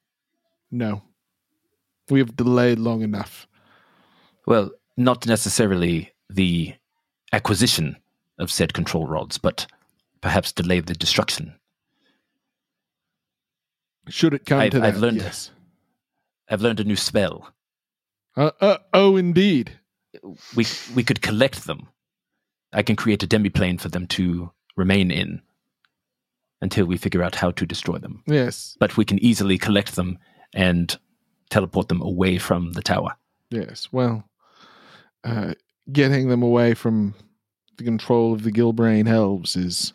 No. We have delayed long enough. Well, not necessarily the acquisition of said control rods, but perhaps delay the destruction. Should it come I've- to that, I've learned- yes. I've learned a new spell. Uh, uh, oh, indeed. We we could collect them. I can create a demiplane for them to remain in until we figure out how to destroy them. Yes, But we can easily collect them and teleport them away from the tower. yes. Well, uh, getting them away from the control of the Gilbrain elves is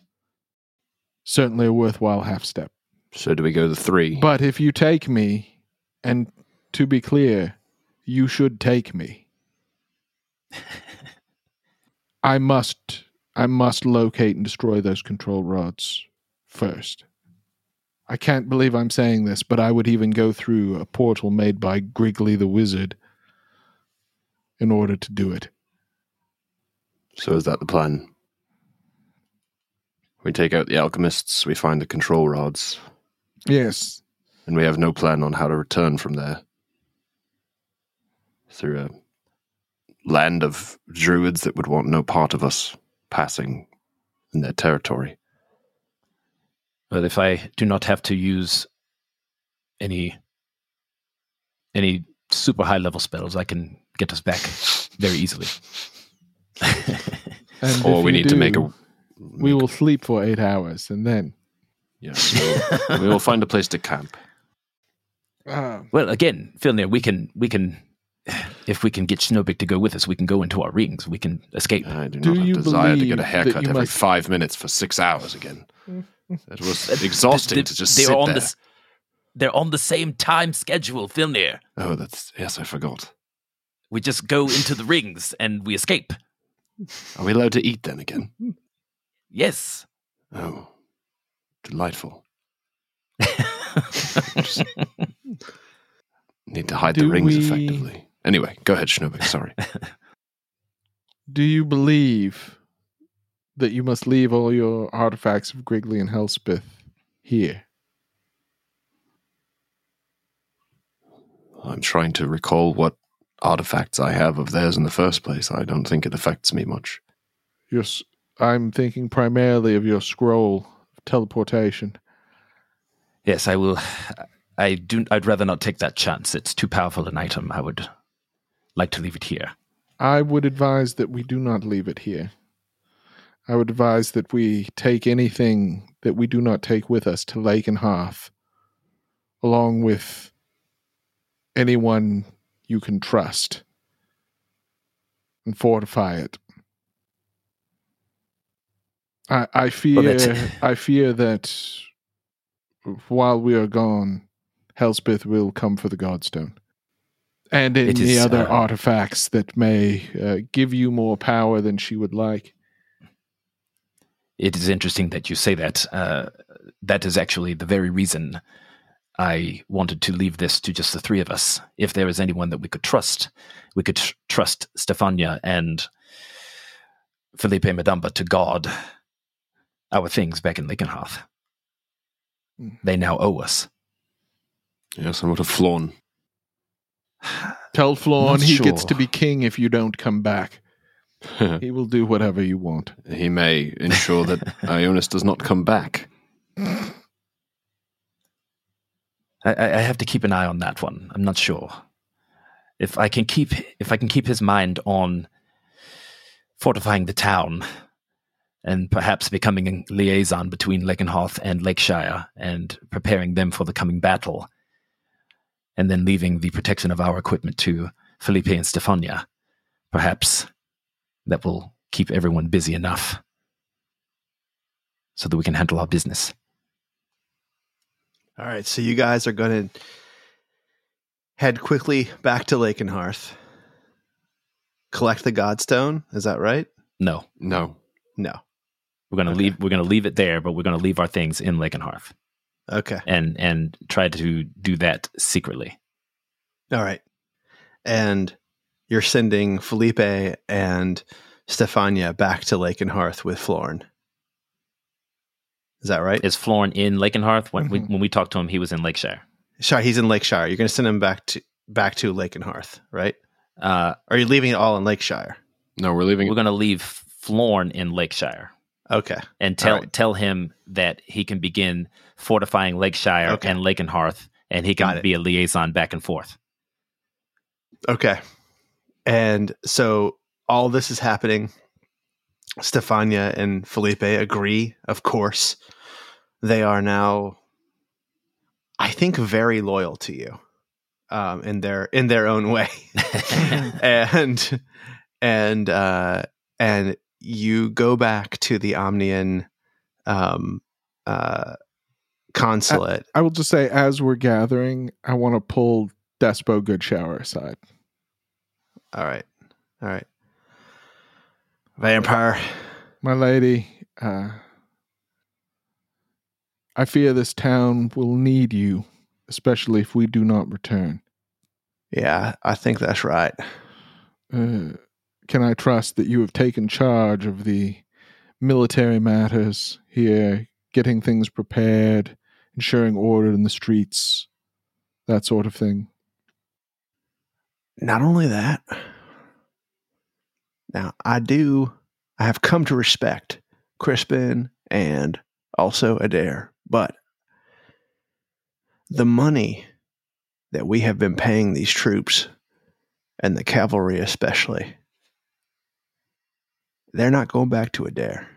certainly a worthwhile half step. So do we go the three? But if you take me, and to be clear, you should take me. *laughs* I must I must locate and destroy those control rods first. I can't believe I'm saying this, but I would even go through a portal made by Griggly the Wizard in order to do it. So is that the plan? We take out the alchemists, we find the control rods, Yes. and we have no plan on how to return from there. Through a land of druids that would want no part of us passing in their territory. But if I do not have to use any any super high level spells, I can get us back very easily. *laughs* And or we you need to make do, a. we will sleep for eight hours and then Yes, we'll- we will find a place to camp. uh, *laughs* well, again, Filnir, we can we can if we can get Schnobik to go with us, we can go into our rings. We can escape. I do, Do not have you desire to get a haircut every must- five minutes for six hours again. It was *laughs* exhausting They- to just they're sit on there. this. They're on the same time schedule, Filnir. Oh, that's yes, I forgot. We just go into the rings and we escape. Are we allowed to eat then again? Yes. Oh, delightful. *laughs* Need to hide the rings we- effectively. Anyway, go ahead, Schnobik. Sorry. *laughs* do you believe that you must leave all your artifacts of Griggly and Helspeth here? I'm trying to recall what artifacts I have of theirs in the first place. I don't think it affects me much. Your, I'm thinking primarily of your scroll of teleportation. yes, I will. I do. I'd rather not take that chance. It's too powerful an item. I would like to leave it here. I would advise that we do not leave it here. I would advise that we take anything that we do not take with us to Lakenhearth, along with anyone you can trust, and fortify it. I, I fear *laughs* I fear that while we are gone, Helspeth will come for the Godstone. And any other uh, artifacts that may uh, give you more power than she would like. It is interesting that you say that. Uh, that is actually the very reason I wanted to leave this to just the three of us. If there is anyone that we could trust, we could tr- trust Stefania and Felipe Madamba to guard our things back in Lakenhearth. Mm. They now owe us. Yes, and what a flawn. Tell Flawn Not he gets to be king if you don't come back. *laughs* He will do whatever you want. he may ensure that *laughs* Ionis does not come back. I, I have to keep an eye on that one. I'm not sure if I can keep if I can keep his mind on fortifying the town and perhaps becoming a liaison between Lakenhearth and Lakeshire and preparing them for the coming battle, and then leaving the protection of our equipment to Felipe and Stefania. Perhaps that will keep everyone busy enough so that we can handle our business. All right, so you guys are going to head quickly back to Lakenhearth, collect the Godstone. Is that right? No, No. No. We're gonna Okay. leave. We're gonna leave it there, but we're gonna leave our things in Lakenhearth, Okay. and and try to do that secretly. All right. And you're sending Felipe and Stefania back to Lakenhearth with Florin. Is that right? Is Florin in Lakenhearth? When we Mhm. when we talked to him, he was in Lakeshire. Sorry, he's in Lakeshire. You're going to send him back to back to Lakenhearth, right? Uh, are you leaving it all in Lakeshire? No, we're leaving. we're gonna leave Florin in Lakeshire Okay. and tell All right. tell him that he can begin fortifying Lakeshire Okay. and Lakenhearth, and he can it. be a liaison back and forth. Okay. And so all this is happening. Stefania and Felipe agree, of course. They are now, I think, very loyal to you, um, in their in their own way, *laughs* and and uh, and you go back to the Omnian um, uh, consulate. I will just say, as we're gathering, I want to pull Despo Good Shower aside. All right. All right. Vampire. My lady, uh, I fear this town will need you, especially if we do not return. Yeah, I think that's right. Uh, can I trust that you have taken charge of the military matters here, getting things prepared, ensuring order in the streets, that sort of thing? Not only that, now I do, I have come to respect Crispin and also Adair, but the money that we have been paying these troops and the cavalry especially, they're not going back to Adair.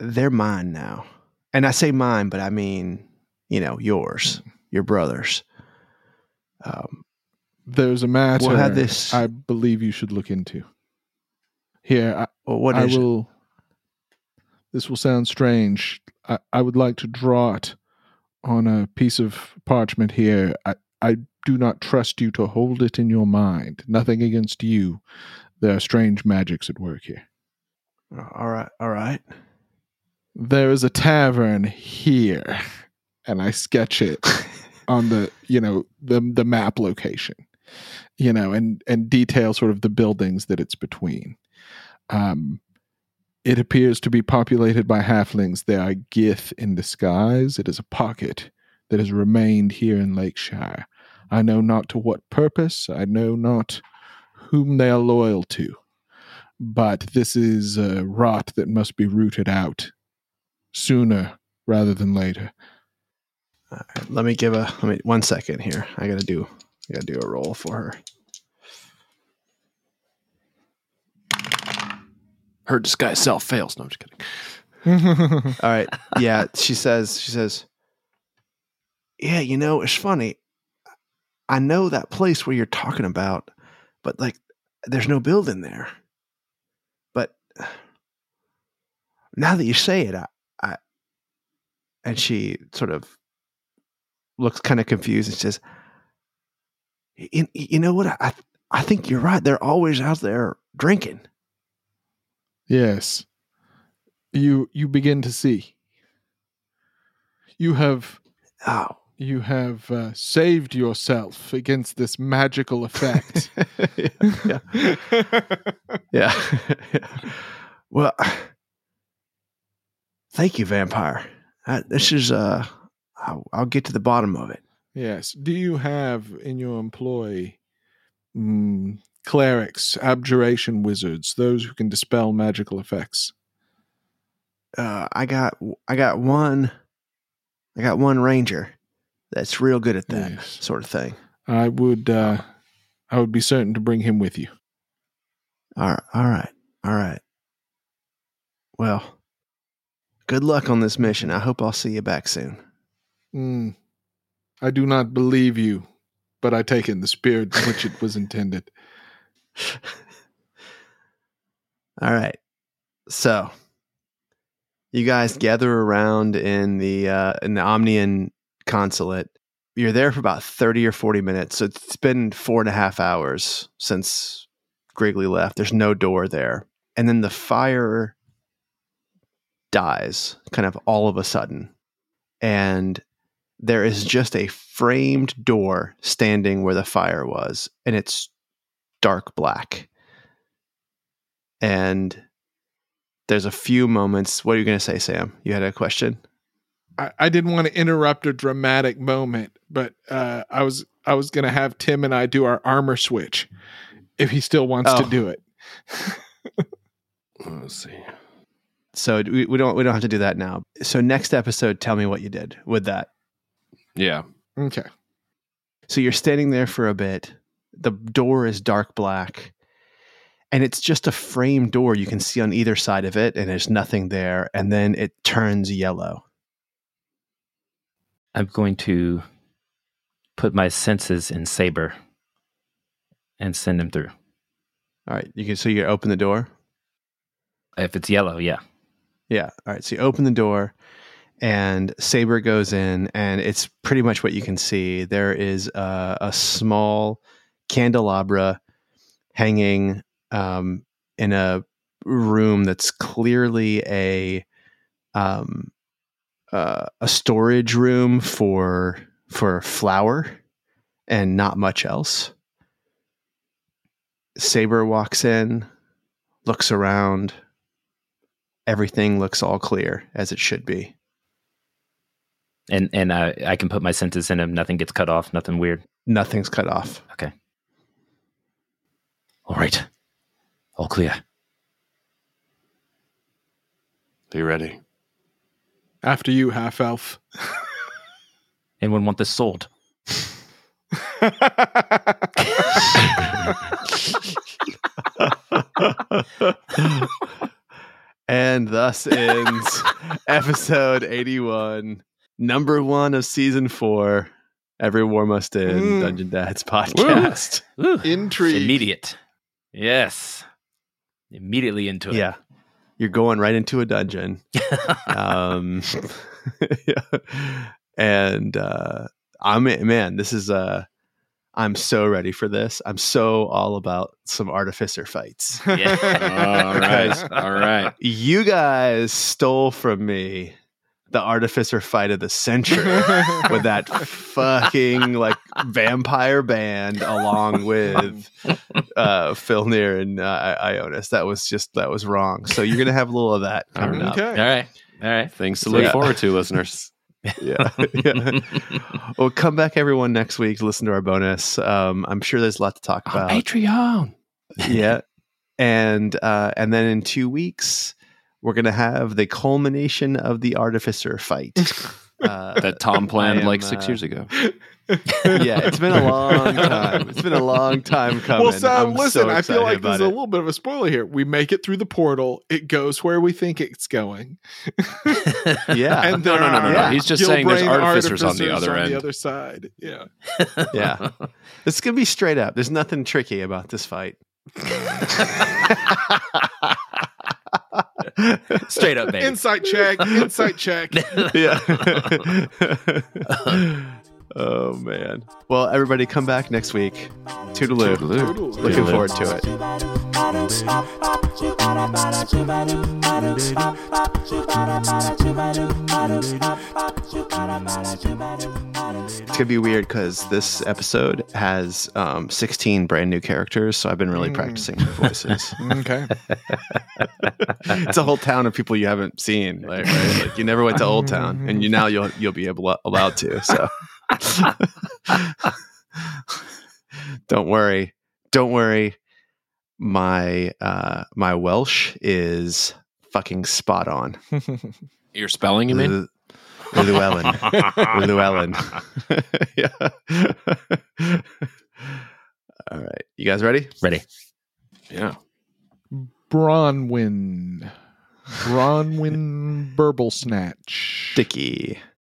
They're mine now. And I say mine, but I mean, you know, yours, your brothers. Um, There's a matter this- I believe you should look into. Here, I, well, what I is it? This will sound strange. I, I would like to draw it on a piece of parchment here. I, I do not trust you to hold it in your mind. Nothing against you. There are strange magics at work here. All right, all right. There is a tavern here, and I sketch it *laughs* on the you know the the map location, you know, and and detail sort of the buildings that it's between. Um, it appears to be populated by halflings. They are Gith in disguise. It is a pocket that has remained here in Lakeshire. I know not to what purpose. I know not whom they are loyal to. But this is a rot that must be rooted out sooner rather than later. All right, let me give a let me one second here. I gotta do I gotta do a roll for her. Her disguise self fails. No, I'm just kidding. *laughs* All right. Yeah, she says she says Yeah, you know, it's funny. I know that place where you're talking about, but like there's no building there. But now that you say it, I, I and she sort of looks kind of confused and says, "You, you know what? I I think you're right. They're always out there drinking." yes. You you begin to see. You have Oh, you have uh, saved yourself against this magical effect. *laughs* yeah. Yeah. *laughs* well, thank you, vampire. Uh, this is uh, I'll, I'll get to the bottom of it. yes. Do you have in your employ mm, clerics, abjuration wizards, those who can dispel magical effects? Uh, I got I got one, I got one ranger that's real good at that Yes. sort of thing. I would uh, I would be certain to bring him with you. All right, all right, all right. Well, good luck on this mission. I hope I'll see you back soon. Mm. I do not believe you, but I take it in the spirit in which it was *laughs* intended. *laughs* All right. So you guys gather around in the uh in the Omnian consulate. You're there for about 30 or 40 minutes. So it's been four and a half hours since Griggly left. There's no door there. And then the fire dies kind of all of a sudden. And there is just a framed door standing where the fire was, and it's dark black and there's a few moments. What are you going to say, Sam? You had a question. I, I didn't want to interrupt a dramatic moment, but uh, I was I was going to have Tim and I do our armor switch if he still wants to Oh. do it. Let's see. So we, we don't we don't have to do that now. So next episode, tell me what you did with that. Yeah. Okay. So you're standing there for a bit. The door is dark black, and it's just a frame door you can see on either side of it, and there's nothing there. And then it turns yellow. I'm going to put my senses in Saber and send him through. All right, you can so you open the door. If it's yellow, yeah. Yeah. All right. So you open the door and Saber goes in, and it's pretty much what you can see. There is a, a small candelabra hanging um, in a room that's clearly a um uh, a storage room for for flour and not much else. Saber walks in, looks around. Everything looks all clear as it should be. And and uh, I can put my senses in him. Nothing gets cut off. Nothing weird. Nothing's cut off. Okay. All right. All clear. Are you ready? After you, half elf. Anyone want this sword? *laughs* and thus ends episode 81, number one of season four. Every War Must End, Mm. Dungeon Dads podcast. *laughs* Woo. Intrigue. Immediate. Yes. Immediately into it. Yeah. You're going right into a dungeon. *laughs* um, *laughs* yeah. And uh, I'm man, this is uh, I'm so ready for this. I'm so all about some artificer fights. Yeah. All right. All right. you guys stole from me the artificer fight of the century *laughs* with that fucking like vampire band along with uh Filnir and uh, I- Ionis. That was just that was wrong. So you're gonna have a little of that coming up. okay. All right. All right. Things to look Yeah. forward to, listeners. *laughs* Yeah. yeah. Well, come back everyone next week to listen to our bonus. Um, I'm sure there's a lot to talk about. Patreon. yeah and uh and then in two weeks we're gonna have the culmination of the artificer fight *laughs* uh, That Tom planned am, like six uh, years ago. *laughs* yeah it's been a long *laughs* time it's been a long time coming Well, Sam, I'm listen, so I feel like there's a little bit of a spoiler here. We make it through the portal, it goes where we think it's going. yeah and no, no, no, no, are no. He's just saying there's Gilbrain artificers on the other on end. the other side. Yeah. yeah it's gonna be straight up there's nothing tricky about this fight *laughs* Straight up, baby. Insight check. Insight check. *laughs* yeah. *laughs* oh man. Well, everybody, come back next week. Toodaloo. Toodaloo. Looking forward to it. It's gonna be weird because this episode has um, 16 brand new characters, so I've been really Mm. practicing my voices. *laughs* Okay. it's a whole town of people you haven't seen. Like, right? like you never went to Old Town, and you *laughs* now you'll you'll be able allowed to. So *laughs* don't worry, don't worry. My uh, my Welsh is fucking spot on. Your spelling, you mean? Llewellyn. Llewellyn. *laughs* yeah. *laughs* All right. You guys ready? Ready. Yeah. Bronwyn. Bronwyn Burble Snatch. Sticky.